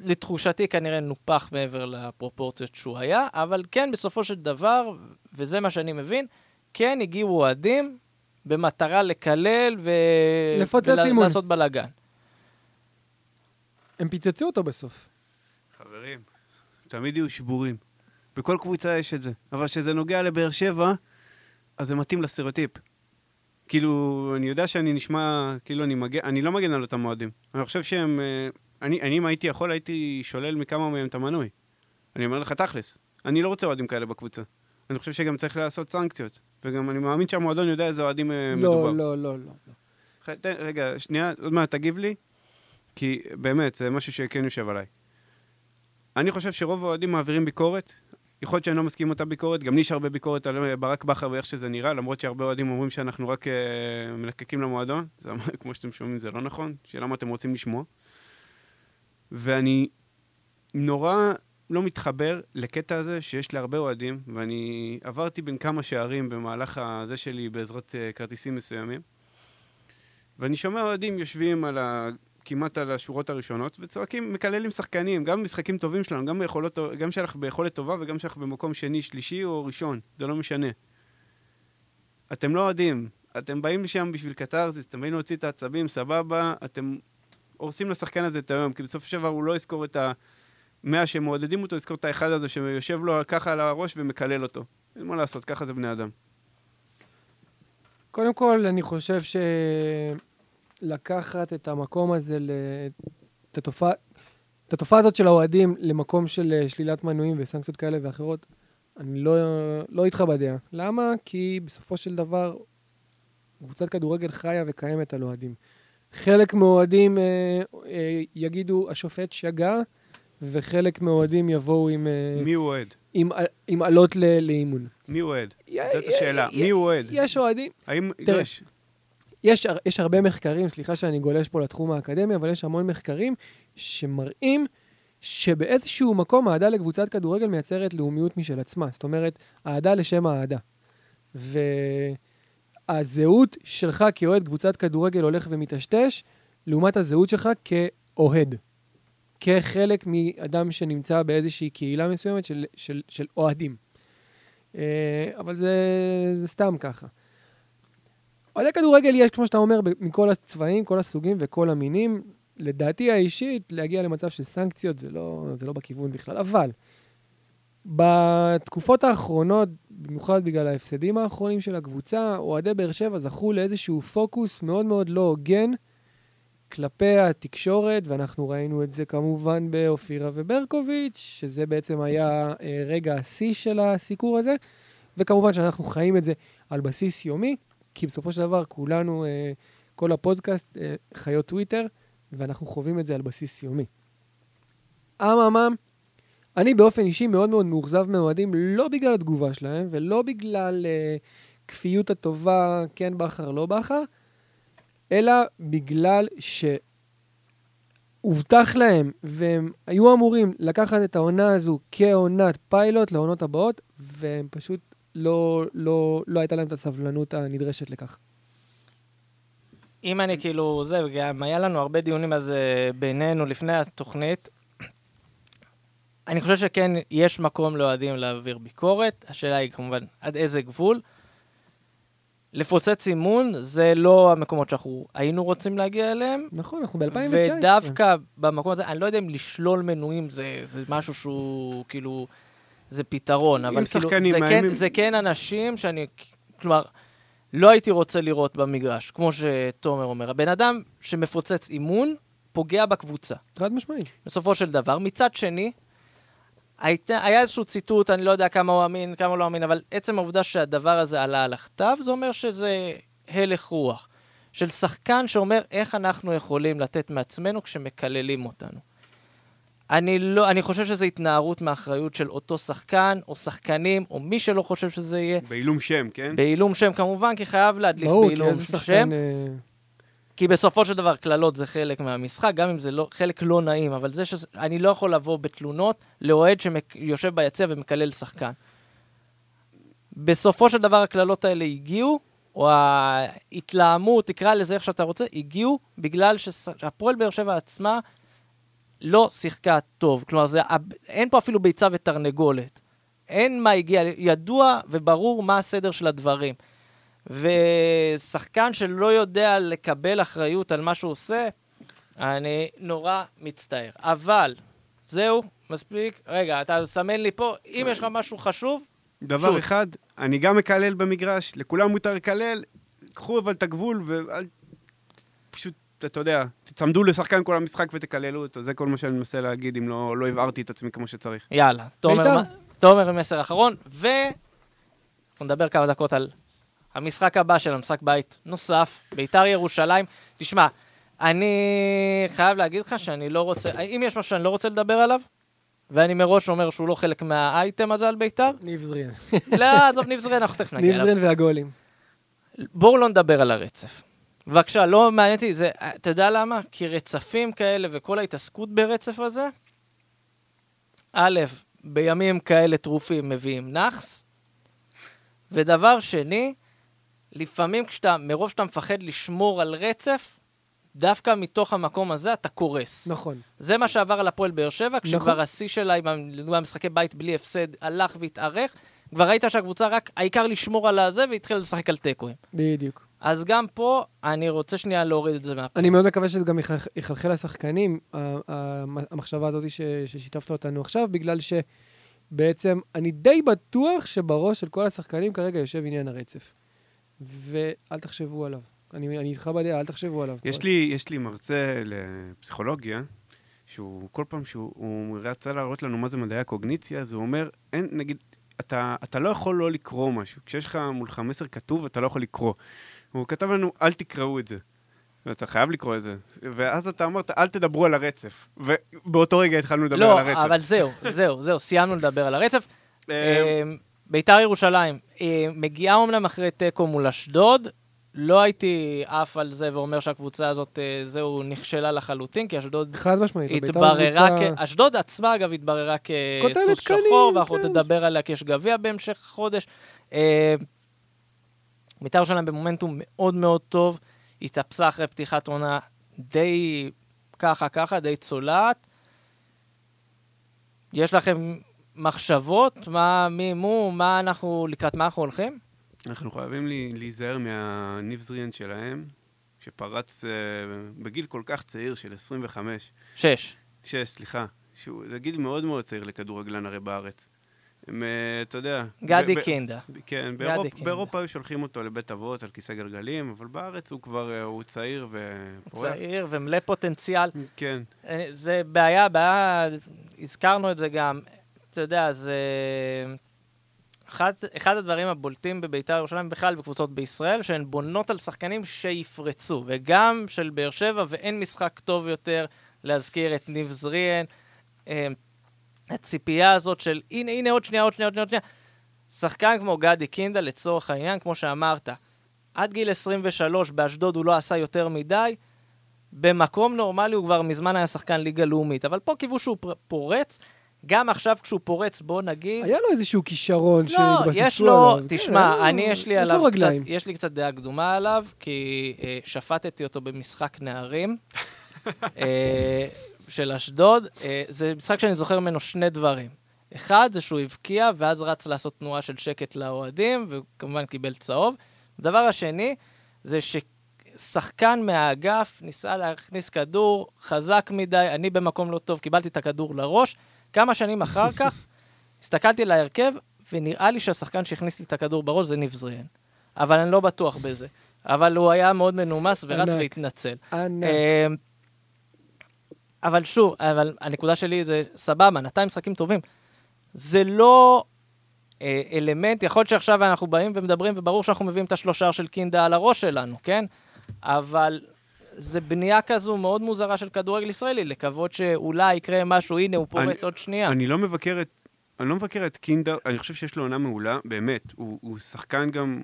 S1: לתחושתי כנראה נופח מעבר לפרופורציות שהוא היה, אבל כן, בסופו של דבר, וזה מה שאני מבין, כן הגיעו אוהדים במטרה לקלל ו...
S3: לפוצץ אימון.
S1: ולעשות בלאגן.
S3: הם פיצצו אותו בסוף.
S2: חברים, תמיד יהיו שבורים. בכל קבוצה יש את זה. אבל כשזה נוגע לבאר שבע, אז זה מתאים לסטריאוטיפ. כאילו, אני יודע שאני נשמע, כאילו אני מגן, אני לא מגן על אותם מועדים. אני חושב שהם, אה, אני, אני אם הייתי יכול, הייתי שולל מכמה מהם את המנוי. אני אומר לך תכלס, אני לא רוצה אוהדים כאלה בקבוצה. אני חושב שגם צריך לעשות סנקציות. וגם אני מאמין שהמועדון יודע איזה אוהדים אה, מדובר.
S3: לא, לא, לא, לא. לא.
S2: ח- תן- רגע, שנייה, עוד מעט תגיב לי, כי באמת, זה משהו שכן יושב עליי. אני חושב שרוב האוהדים מעבירים ביקורת. יכול להיות שאני לא מסכים עם אותה ביקורת, גם לי יש הרבה ביקורת על אה, ברק בכר ואיך שזה נראה, למרות שהרבה אוהדים אומרים שאנחנו רק uh, מלקקים למועדון. זה, כמו שאתם שומעים, זה לא נכון. שאלה מה אתם רוצים לשמוע. ואני נורא לא מתחבר לקטע הזה שיש להרבה אוהדים, ואני עברתי בין כמה שערים במהלך הזה שלי בעזרת uh, כרטיסים מסוימים, ואני שומע אוהדים יושבים על ה... כמעט על השורות הראשונות, וצועקים, מקללים שחקנים, גם במשחקים טובים שלנו, גם, ביכולות, גם שאנחנו ביכולת טובה וגם שאנחנו במקום שני, שלישי או ראשון, זה לא משנה. אתם לא אוהדים, אתם באים לשם בשביל קתרזיס, אתם באים להוציא את העצבים, סבבה, אתם הורסים לשחקן הזה את היום, כי בסופו של דבר הוא לא יזכור את המאה שמעודדים אותו, יזכור את האחד הזה שיושב לו ככה על הראש ומקלל אותו. אין מה לעשות, ככה זה בני אדם.
S3: קודם כל, אני חושב שלקחת את המקום הזה, את התופעה, את התופעה הזאת של האוהדים למקום של שלילת מנויים וסנקציות כאלה ואחרות, אני לא, לא איתך בדעה. למה? כי בסופו של דבר, קבוצת כדורגל חיה וקיימת על אוהדים. חלק מהאוהדים אה, אה, יגידו, השופט שגה, וחלק מהאוהדים יבואו עם... אה,
S2: מי הוא אוהד?
S3: עם, עם עלות ל, לאימון.
S2: מי הוא אוהד? זאת השאלה. מי הוא אוהד?
S3: יש אוהדים.
S2: האם...
S3: תראה, יש... יש, יש הרבה מחקרים, סליחה שאני גולש פה לתחום האקדמי, אבל יש המון מחקרים שמראים שבאיזשהו מקום אהדה לקבוצת כדורגל מייצרת לאומיות משל עצמה. זאת אומרת, אהדה לשם האהדה. והזהות שלך כאוהד קבוצת כדורגל הולך ומטשטש, לעומת הזהות שלך כאוהד. כחלק מאדם שנמצא באיזושהי קהילה מסוימת של, של, של אוהדים. אה, אבל זה, זה סתם ככה. אוהדי כדורגל יש, כמו שאתה אומר, מכל הצבעים, כל הסוגים וכל המינים. לדעתי האישית, להגיע למצב של סנקציות זה לא, זה לא בכיוון בכלל. אבל בתקופות האחרונות, במיוחד בגלל ההפסדים האחרונים של הקבוצה, אוהדי באר שבע זכו לאיזשהו פוקוס מאוד מאוד לא הוגן כלפי התקשורת, ואנחנו ראינו את זה כמובן באופירה וברקוביץ', שזה בעצם היה אה, רגע השיא של הסיקור הזה, וכמובן שאנחנו חיים את זה על בסיס יומי, כי בסופו של דבר כולנו, אה, כל הפודקאסט, אה, חיות טוויטר, ואנחנו חווים את זה על בסיס יומי. אממם, אני באופן אישי מאוד מאוד מאוכזב מאוהדים, לא בגלל התגובה שלהם, ולא בגלל uh, כפיות הטובה, כן בכר, לא בכר, אלא בגלל שהובטח להם, והם היו אמורים לקחת את העונה הזו כעונת פיילוט לעונות הבאות, והם פשוט לא, לא, לא הייתה להם את הסבלנות הנדרשת לכך.
S1: אם אני כאילו, זה, גם היה לנו הרבה דיונים על זה בינינו לפני התוכנית. אני חושב שכן, יש מקום לאוהדים להעביר ביקורת. השאלה היא כמובן עד איזה גבול. לפוצץ אימון זה לא המקומות שאנחנו היינו רוצים להגיע אליהם.
S3: נכון, אנחנו ב-2019.
S1: ודווקא במקום הזה, אני לא יודע אם לשלול מנויים זה, זה משהו שהוא כאילו, זה פתרון, אבל כאילו, זה, כן, זה כן אנשים שאני, כלומר, לא הייתי רוצה לראות במגרש, כמו שתומר אומר. הבן אדם שמפוצץ אימון, פוגע בקבוצה.
S3: חד משמעי.
S1: בסופו של דבר. מצד שני, היית, היה איזשהו ציטוט, אני לא יודע כמה הוא אמין, כמה הוא לא אמין, אבל עצם העובדה שהדבר הזה עלה על הכתב, זה אומר שזה הלך רוח. של שחקן שאומר איך אנחנו יכולים לתת מעצמנו כשמקללים אותנו. אני, לא, אני חושב שזו התנערות מאחריות של אותו שחקן, או שחקנים, או מי שלא חושב שזה יהיה.
S2: בעילום שם, כן?
S1: בעילום שם כמובן, כי חייב להדליף בעילום שם. ברור, כי איזה שחקן... כי בסופו של דבר קללות זה חלק מהמשחק, גם אם זה לא, חלק לא נעים, אבל זה שאני לא יכול לבוא בתלונות לאוהד שיושב ביציע ומקלל שחקן. בסופו של דבר הקללות האלה הגיעו, או ההתלהמות, תקרא לזה איך שאתה רוצה, הגיעו בגלל שהפועל באר שבע עצמה לא שיחקה טוב. כלומר, זה, אין פה אפילו ביצה ותרנגולת. אין מה הגיע, ידוע וברור מה הסדר של הדברים. ושחקן שלא יודע לקבל אחריות על מה שהוא עושה, אני נורא מצטער. אבל, זהו, מספיק. רגע, אתה סמן לי פה, אם יש לך משהו חשוב,
S2: דבר שוט. אחד, אני גם מקלל במגרש, לכולם מותר לקלל, קחו אבל את הגבול ואל... פשוט, אתה יודע, תצמדו לשחקן כל המשחק ותקללו אותו, זה כל מה שאני מנסה להגיד, אם לא, לא הבהרתי את עצמי כמו שצריך.
S1: יאללה, תומר, תומר עם מסר אחרון, ו... אנחנו נדבר כמה דקות על המשחק הבא של המשחק בית נוסף, ביתר ירושלים. תשמע, אני חייב להגיד לך שאני לא רוצה, אם יש משהו שאני לא רוצה לדבר עליו, ואני מראש אומר שהוא לא חלק מהאייטם הזה על ביתר.
S3: ניב זריאן.
S1: לא, עזוב ניב זריאן, אנחנו תכף נגיע
S3: אליו. ניב זריאן והגולים.
S1: בואו לא נדבר על הרצף. בבקשה, לא מעניין אותי, זה, אתה יודע למה? כי רצפים כאלה וכל ההתעסקות ברצף הזה, א', בימים כאלה טרופים מביאים נאחס, ודבר שני, לפעמים כשאתה, מרוב שאתה מפחד לשמור על רצף, דווקא מתוך המקום הזה אתה קורס.
S3: נכון.
S1: זה מה שעבר על הפועל באר שבע,
S3: נכון.
S1: כשכבר השיא שלה עם ה- לדוגמה משחקי בית בלי הפסד הלך והתארך, כבר ראית שהקבוצה רק, העיקר לשמור על הזה והתחילה לשחק על תיקואים.
S3: בדיוק.
S1: אז גם פה, אני רוצה שנייה להוריד את זה מהפעם.
S3: אני מאוד מקווה שזה גם יחלח- יחלחל לשחקנים, המחשבה הזאת ש- ששיתפת אותנו עכשיו, בגלל שבעצם אני די בטוח שבראש של כל השחקנים כרגע יושב עניין הרצף. ואל תחשבו עליו. אני אני איתך בדעה, אל תחשבו עליו.
S2: יש לי, יש לי מרצה לפסיכולוגיה, שהוא כל פעם שהוא הוא רצה להראות לנו מה זה מדעי הקוגניציה, אז הוא אומר, אין, נגיד, אתה, אתה לא יכול לא לקרוא משהו. כשיש לך מולך מסר כתוב, אתה לא יכול לקרוא. הוא כתב לנו, אל תקראו את זה. ואתה חייב לקרוא את זה. ואז אתה אמרת, אל תדברו על הרצף. ובאותו רגע התחלנו לדבר
S1: לא,
S2: על הרצף.
S1: אבל זהו, זהו, זהו, סיימנו לדבר על הרצף. ביתר ירושלים, אה, מגיעה אומנם אחרי תיקו מול אשדוד, לא הייתי עף על זה ואומר שהקבוצה הזאת, אה, זהו, נכשלה לחלוטין, כי אשדוד
S3: חד משמעית. בית"ר
S1: התבררה כ... אשדוד עצמה, אגב, התבררה כסוס שחור, ואנחנו
S3: כן.
S1: נדבר עליה כי יש גביע בהמשך החודש. אה, בית"ר ירושלים במומנטום מאוד מאוד טוב, התאפסה אחרי פתיחת עונה די ככה ככה, די צולעת. יש לכם מחשבות? מה, מי, מו, מה אנחנו, לקראת מה אנחנו הולכים?
S2: אנחנו חייבים להיזהר מהניב זריאן שלהם, שפרץ uh, בגיל כל כך צעיר של 25.
S1: שש.
S2: שש, סליחה. שהוא, זה גיל מאוד מאוד צעיר לכדורגלן הרי בארץ. הם, אה, אתה יודע...
S1: גדי
S2: ב- ב-
S1: קינדה.
S2: כן,
S1: גדי
S2: באירופ,
S1: קינדה.
S2: באירופה היו שולחים אותו לבית אבות על כיסא גלגלים, אבל בארץ הוא כבר, אה, הוא צעיר ופורח.
S1: צעיר ומלא פוטנציאל.
S2: כן.
S1: זה בעיה, בעיה, הזכרנו את זה גם. אתה יודע, זה... אחד, אחד הדברים הבולטים בביתר ירושלים, בכלל בקבוצות בישראל, שהן בונות על שחקנים שיפרצו, וגם של באר שבע, ואין משחק טוב יותר להזכיר את ניב זריאן. אה, הציפייה הזאת של הנה, הנה, עוד שנייה, עוד שנייה, עוד שנייה, עוד שנייה. שחקן כמו גדי קינדה, לצורך העניין, כמו שאמרת, עד גיל 23 באשדוד הוא לא עשה יותר מדי, במקום נורמלי הוא כבר מזמן היה שחקן ליגה לאומית, אבל פה קיוו שהוא פורץ, גם עכשיו כשהוא פורץ, בוא נגיד...
S3: היה לו איזשהו כישרון
S1: לא,
S3: שהתבססו
S1: יש
S3: עליו.
S1: לו,
S3: כן,
S1: תשמע,
S3: היה לו-
S1: אני יש לי
S3: יש לו
S1: עליו קצת. יש לי קצת דעה קדומה עליו, כי אה, שפטתי אותו במשחק נערים אה, של אשדוד. אה, זה משחק שאני זוכר ממנו שני דברים. אחד, זה שהוא הבקיע, ואז רץ לעשות תנועה של שקט לאוהדים, וכמובן קיבל צהוב. הדבר השני, זה ששחקן מהאגף ניסה להכניס כדור חזק מדי, אני במקום לא טוב, קיבלתי את הכדור לראש. כמה שנים אחר כך, הסתכלתי על ההרכב, ונראה לי שהשחקן שהכניס לי את הכדור בראש זה ניב זריאן. אבל אני לא בטוח בזה. אבל הוא היה מאוד מנומס ורץ
S3: ענק.
S1: והתנצל.
S3: ענק.
S1: אמ, אבל שוב, אבל הנקודה שלי זה, סבבה, נתיים משחקים טובים. זה לא אה, אלמנט, יכול להיות שעכשיו אנחנו באים ומדברים, וברור שאנחנו מביאים את השלושה של קינדה על הראש שלנו, כן? אבל זה בנייה כזו מאוד מוזרה של כדורגל ישראלי, לקוות שאולי יקרה משהו, הנה, הוא פורץ
S2: אני-
S1: עוד שנייה.
S2: אני לא מבקר את... אני לא מבקר את קינדה, אני חושב שיש לו עונה מעולה, באמת. הוא, הוא שחקן גם...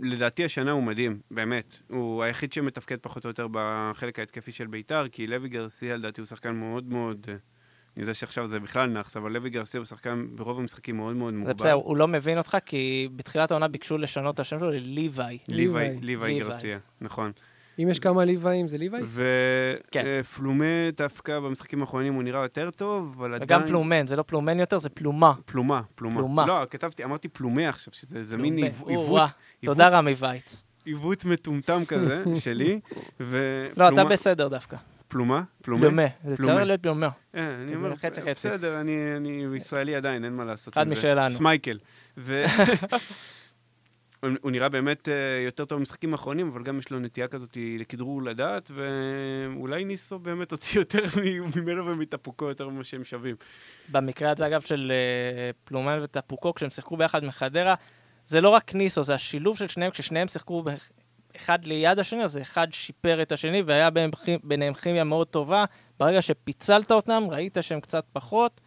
S2: לדעתי השנה הוא מדהים, באמת. הוא היחיד שמתפקד פחות או יותר בחלק ההתקפי של בית"ר, כי לוי גרסיה לדעתי הוא שחקן מאוד מאוד... אה, אני יודע שעכשיו זה בכלל נאחס, אבל לוי גרסיה הוא שחקן ברוב המשחקים מאוד מאוד
S1: זה
S2: מוגבל.
S1: בסדר, הוא לא מבין אותך, כי בתחילת העונה ביקשו לשנות את השם שלו לליוואי.
S2: ליוואי,
S3: ליוואי.
S2: ליוואי
S1: ליוואי.
S2: גרסיה, נכון.
S3: אם יש כמה ליוואים, זה ליווייס?
S1: כן.
S2: ופלומה דווקא במשחקים האחרונים הוא נראה יותר טוב, אבל עדיין...
S1: וגם פלומן, זה לא פלומן יותר, זה פלומה.
S2: פלומה, פלומה.
S1: פלומה.
S2: לא, כתבתי, אמרתי פלומה עכשיו, שזה מין עיוות,
S1: תודה רמי וייץ.
S2: עיוות מטומטם כזה, שלי, ו...
S1: לא, אתה בסדר דווקא.
S2: פלומה? פלומה?
S1: פלומה. זה. צריך להיות פלומה.
S2: אה, אני אומר,
S1: חצי חצי.
S2: בסדר, אני ישראלי עדיין, אין מה לעשות
S1: אחד
S2: עם זה.
S1: משלנו.
S2: סמייקל. הוא הוא נראה באמת אה, יותר טוב במשחקים האחרונים, אבל גם יש לו נטייה כזאת לכדרור לדעת, ואולי ניסו באמת הוציא יותר ממנו ומתאפוקו יותר ממה שהם שווים.
S1: במקרה הזה, אגב, של אה, פלומן וטפוקו, כשהם שיחקו ביחד מחדרה, זה לא רק ניסו, זה השילוב של שניהם, כששניהם שיחקו אחד ליד השני, אז אחד שיפר את השני, והיה ביניהם כימיה מאוד טובה. ברגע שפיצלת אותם, ראית שהם קצת פחות.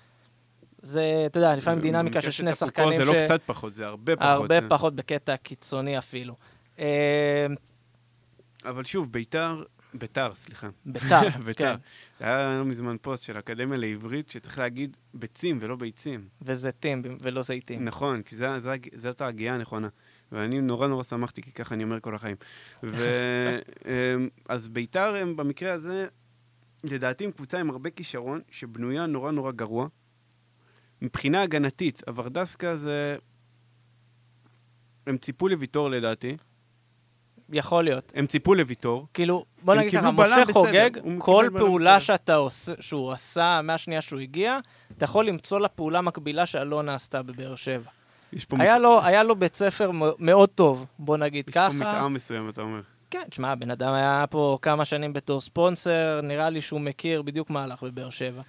S1: זה, אתה יודע, לפעמים דינמיקה של שני שחקנים
S2: זה
S1: ש...
S2: לא קצת פחות, זה הרבה פחות.
S1: הרבה
S2: זה-
S1: פחות בקטע קיצוני אפילו. אה,
S2: אבל שוב, ביתר, ביתר, סליחה.
S1: ביתר,
S2: ביתר.
S1: כן.
S2: זה היה לא מזמן פוסט של האקדמיה לעברית, שצריך להגיד ביצים ולא ביצים.
S1: וזיתים ולא זיתים.
S2: נכון, כי זה- זה- זאת ההגייה הנכונה. ואני נורא נורא שמחתי, כי ככה אני אומר כל החיים. ו- אמ, אז ביתר הם במקרה הזה, לדעתי הם קבוצה עם הרבה כישרון, שבנויה נורא נורא גרוע. מבחינה הגנתית, הוורדסקה זה... הם ציפו לוויטור לדעתי.
S1: יכול להיות.
S2: הם ציפו לוויטור.
S1: כאילו, בוא נגיד ככה, משה
S2: בסדר,
S1: חוגג, כל פעולה
S2: בסדר.
S1: שאתה עושה, שהוא עשה מהשנייה שהוא הגיע, אתה יכול למצוא לה פעולה מקבילה שאלונה עשתה בבאר שבע.
S2: יש פה,
S1: היה
S2: מת...
S1: לו, היה לו בית ספר מאוד טוב, בוא נגיד
S2: יש
S1: ככה.
S2: פה מתאם מסוים, אתה אומר.
S1: כן, תשמע, הבן אדם היה פה כמה שנים בתור ספונסר, נראה לי שהוא מכיר בדיוק מה הלך בבאר שבע.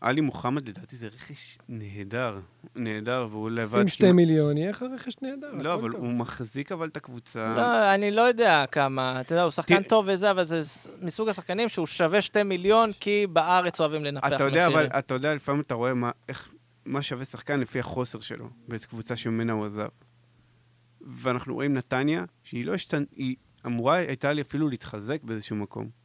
S2: עלי מוחמד, לדעתי זה רכש נהדר. נהדר, והוא לבד...
S3: שים שתי מיליון, יהיה לך רכש נהדר.
S2: לא, אבל
S3: טוב.
S2: הוא מחזיק אבל את הקבוצה.
S1: לא, אני לא יודע כמה, אתה יודע, הוא שחקן טוב וזה, אבל זה מסוג השחקנים שהוא שווה שתי מיליון, כי בארץ אוהבים לנפח
S2: אתה יודע, אבל
S1: מחירים.
S2: אתה יודע, לפעמים אתה רואה מה, איך, מה שווה שחקן לפי החוסר שלו, באיזו קבוצה שממנה הוא עזב. ואנחנו רואים נתניה, שהיא לא השתנ... היא אמורה הייתה לי אפילו להתחזק באיזשהו מקום.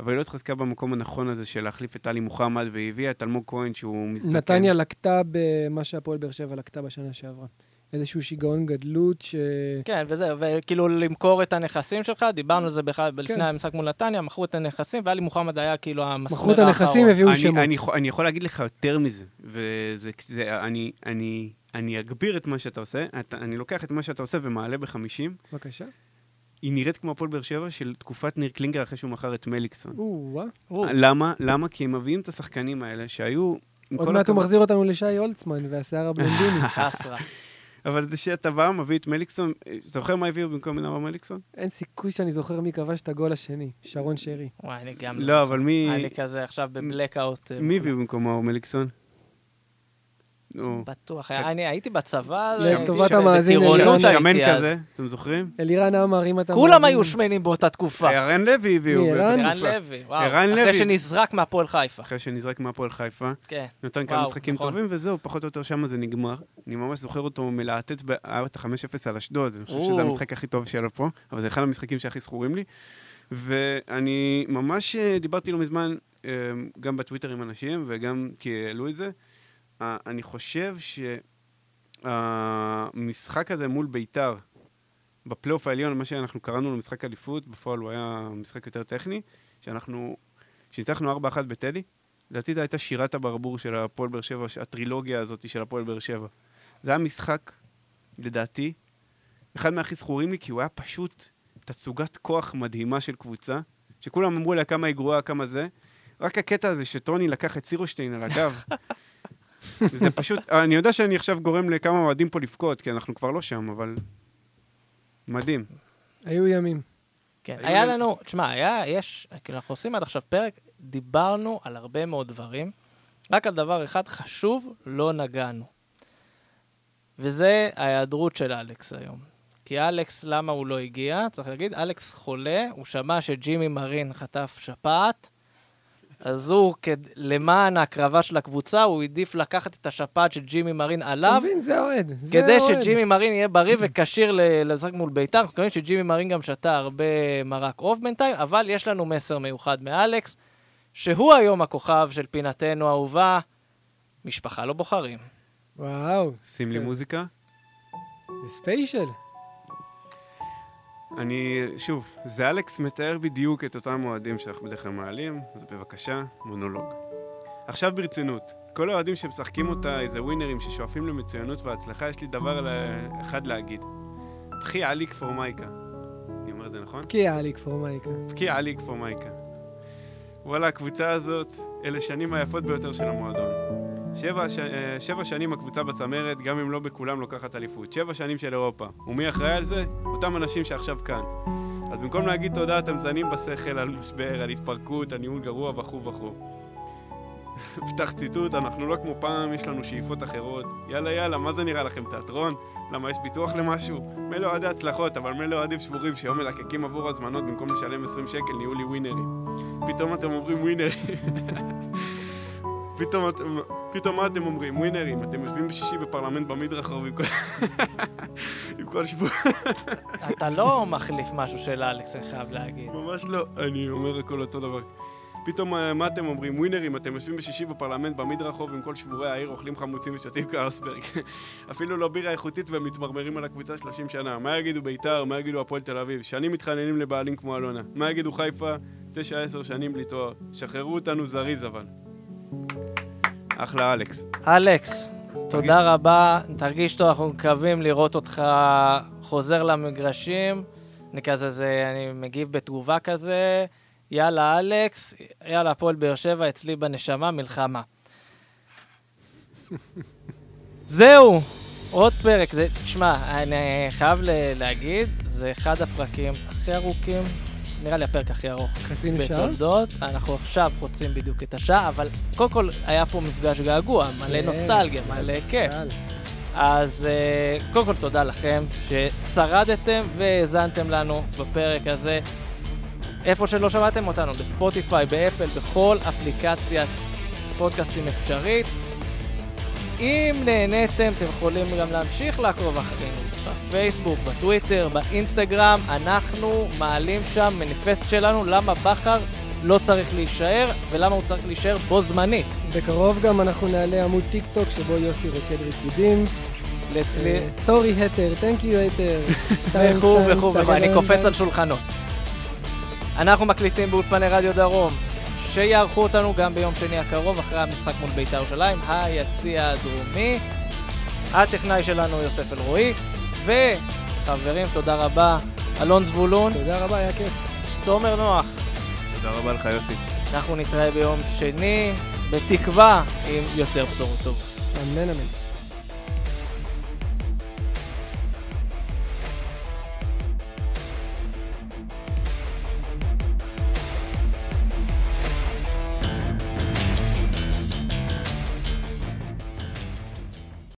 S2: אבל היא לא התחזקה במקום הנכון הזה של להחליף את טלי מוחמד, והיא הביאה את אלמוג כהן שהוא מזדקן.
S3: נתניה לקטה במה שהפועל באר שבע לקטה בשנה שעברה. איזשהו שיגעון גדלות ש...
S1: כן, וזהו, וכאילו למכור את הנכסים שלך, דיברנו על זה בכלל לפני
S3: כן.
S1: המשחק מול נתניה, מכרו את הנכסים, ואלי מוחמד היה כאילו המסמר
S3: מכרו את
S1: האחרון.
S3: הנכסים, הביאו
S2: אני,
S3: שמות.
S2: אני, אני יכול להגיד לך יותר מזה, וזה, זה, אני, אני, אני אגביר את מה שאתה עושה, אתה, אני לוקח את מה שאתה עושה ומעלה ב-50,
S3: בבקשה.
S2: היא נראית כמו הפועל באר שבע של תקופת ניר קלינגר אחרי שהוא מכר את מליקסון. למה? למה? כי הם מביאים את השחקנים האלה שהיו...
S3: עוד מעט הוא מחזיר אותנו לשי הולצמן והשיער הבלונדיני.
S1: חסרה.
S2: אבל זה שאתה בא, מביא את מליקסון, זוכר מה הביאו במקום נאמר מליקסון?
S3: אין סיכוי שאני זוכר מי כבש את הגול השני, שרון שרי.
S1: וואי, אני גם...
S2: לא, אבל מי...
S1: אני כזה עכשיו בבלקאוט. אה,
S2: מי הביאו במקומו מליקסון? נו,
S1: בטוח. אני הייתי בצבא.
S3: לטובת המאזין,
S1: בטירונות הייתי אז.
S2: כזה, אתם זוכרים?
S3: אלירן עמר, אם אתה...
S1: כולם היו שמנים באותה תקופה.
S2: ערן לוי הביאו.
S3: ערן?
S1: לוי, וואו. אחרי. שנזרק מהפועל חיפה.
S2: אחרי שנזרק מהפועל חיפה.
S1: כן.
S2: נתן כמה משחקים
S1: נכון.
S2: טובים, וזהו, פחות או יותר שם זה נגמר. אני ממש זוכר אותו מלהטט, ב- היה את ה-5-0 על אשדוד, אני חושב. שזה המשחק הכי טוב שלו פה, אבל זה אחד המשחקים שהכי זכורים לי. ואני ממש אה, דיברתי לא מזמן, אה, גם בטוויטר עם אנשים, וגם כי העלו את זה. אה, אני חושב שהמשחק הזה מול ביתר, בפלייאוף העליון, מה שאנחנו קראנו לו משחק אליפות, בפועל הוא היה משחק יותר טכני, שאנחנו, שניצחנו 4-1 בטדי, לדעתי זו הייתה שירת הברבור של הפועל באר שבע, הטרילוגיה הזאת של הפועל באר שבע. זה היה משחק, לדעתי, אחד מהכי זכורים לי, כי הוא היה פשוט תצוגת כוח מדהימה של קבוצה, שכולם אמרו לה כמה היא גרועה, כמה זה. רק הקטע הזה שטוני לקח את סירושטיין על הגב, זה פשוט, אני יודע שאני עכשיו גורם לכמה אוהדים פה לבכות, כי אנחנו כבר לא שם, אבל מדהים.
S3: היו ימים.
S1: כן.
S2: היו
S1: היה לנו, תשמע, היה, יש, כאילו, אנחנו עושים עד עכשיו פרק, דיברנו על הרבה מאוד דברים, רק על דבר אחד חשוב לא נגענו. וזה ההיעדרות של אלכס היום. כי אלכס, למה הוא לא הגיע? צריך להגיד, אלכס חולה, הוא שמע שג'ימי מרין חטף שפעת, אז הוא, כד... למען ההקרבה של הקבוצה, הוא העדיף לקחת את השפעת של ג'ימי מרין
S3: אתה
S1: עליו,
S3: מבין, זה אוהד.
S1: כדי
S3: אוהד.
S1: שג'ימי מרין יהיה בריא וכשיר ל- לשחק מול ביתר. אנחנו מקווים שג'ימי מרין גם שתה הרבה מרק עוף בינתיים, אבל יש לנו מסר מיוחד מאלכס, שהוא היום הכוכב של פינתנו האהובה, משפחה לא בוחרים.
S3: וואו,
S2: שים לי
S3: כן.
S2: מוזיקה.
S3: זה ספיישל.
S2: אני, שוב, זה אלכס מתאר בדיוק את אותם אוהדים שאנחנו בדרך כלל מעלים, אז בבקשה, מונולוג. עכשיו ברצינות, כל האוהדים שמשחקים אותה איזה ווינרים ששואפים למצוינות והצלחה, יש לי דבר ל- אחד להגיד. פחי עלי כפור מייקה. אני אומר את זה נכון?
S3: כי היה לי כפור מייקה.
S2: פחי עלי כפור מייקה. וואלה, הקבוצה הזאת, אלה שנים היפות ביותר של המועדון. שבע, ש... אה, שבע שנים הקבוצה בצמרת, גם אם לא בכולם לוקחת אליפות. שבע שנים של אירופה. ומי אחראי על זה? אותם אנשים שעכשיו כאן. אז במקום להגיד תודה, אתם זנים בשכל על משבר, על התפרקות, על ניהול גרוע וכו' וכו'. פתח ציטוט, אנחנו לא כמו פעם, יש לנו שאיפות אחרות. יאללה יאללה, מה זה נראה לכם, תיאטרון? למה יש ביטוח למשהו? מילא אוהדי הצלחות, אבל מילא אוהדים שבורים שיום מלקקים עבור הזמנות במקום לשלם 20 שקל, נהיו לי ווינרים. פתאום אתם אומרים ווינרים. פתאום, פתאום מה אתם אומרים? ווינרים, אתם יושבים בשישי בפרלמנט במדרחוב עם כל... עם כל שבוע.
S1: אתה לא מחליף משהו של אלכס, אני חייב להגיד.
S2: ממש לא, אני אומר הכל אותו דבר. פתאום אה, מה אתם אומרים? ווינרים, אתם יושבים בשישי בפרלמנט במדרחוב עם כל שבורי העיר, אוכלים חמוצים ושותים קרלסברג. אפילו לא בירה איכותית ומתמרמרים על הקבוצה 30 שנה. מה יגידו בית"ר? מה יגידו הפועל תל אביב? שנים מתחננים לבעלים כמו אלונה. מה יגידו חיפה? תשע עשר שנים בלי תואר. שחררו אותנו זריז אבל. אחלה אלכס.
S1: אלכס,
S2: תרגיש
S1: תודה רבה, תרגיש טוב, אנחנו מקווים לראות אותך חוזר למגרשים. אני כזה, זה, אני מגיב בתגובה כזה, יאללה אלכס, יאללה הפועל באר שבע, אצלי בנשמה, מלחמה. זהו, עוד פרק. זה, תשמע, אני חייב להגיד, זה אחד הפרקים הכי ארוכים, נראה לי הפרק הכי ארוך
S3: חצי נשאר?
S1: בתולדות. אנחנו עכשיו חוצים בדיוק את השעה, אבל קודם כל היה פה מפגש געגוע, מלא
S3: כן.
S1: נוסטלגיה, מלא כיף.
S3: יאללה.
S1: אז uh, קודם כל תודה לכם ששרדתם והאזנתם לנו בפרק הזה. איפה שלא שמעתם אותנו, בספוטיפיי, באפל, בכל אפליקציית פודקאסטים אפשרית. אם נהניתם, אתם יכולים גם להמשיך לעקוב אחרינו בפייסבוק, בטוויטר, באינסטגרם. אנחנו מעלים שם מניפסט שלנו למה בכר לא צריך להישאר ולמה הוא צריך להישאר בו זמנית.
S3: בקרוב גם אנחנו נעלה עמוד טיק טוק שבו יוסי רוקד ריקודים.
S1: אצלי,
S3: sorry hater, thank you hater.
S1: וכו' וכו' וכו', אני קופץ על שולחנות. אנחנו מקליטים באולפני רדיו דרום, שיערכו אותנו גם ביום שני הקרוב, אחרי המשחק מול בית"ר ירושלים, היציע הדרומי. הטכנאי שלנו יוסף אלרועי, וחברים, תודה רבה, אלון זבולון,
S3: תודה רבה, היה כיף.
S1: תומר נוח.
S2: תודה רבה לך יוסי.
S1: אנחנו נתראה ביום שני, בתקווה עם יותר בשורות טובות.
S3: אמן אמן.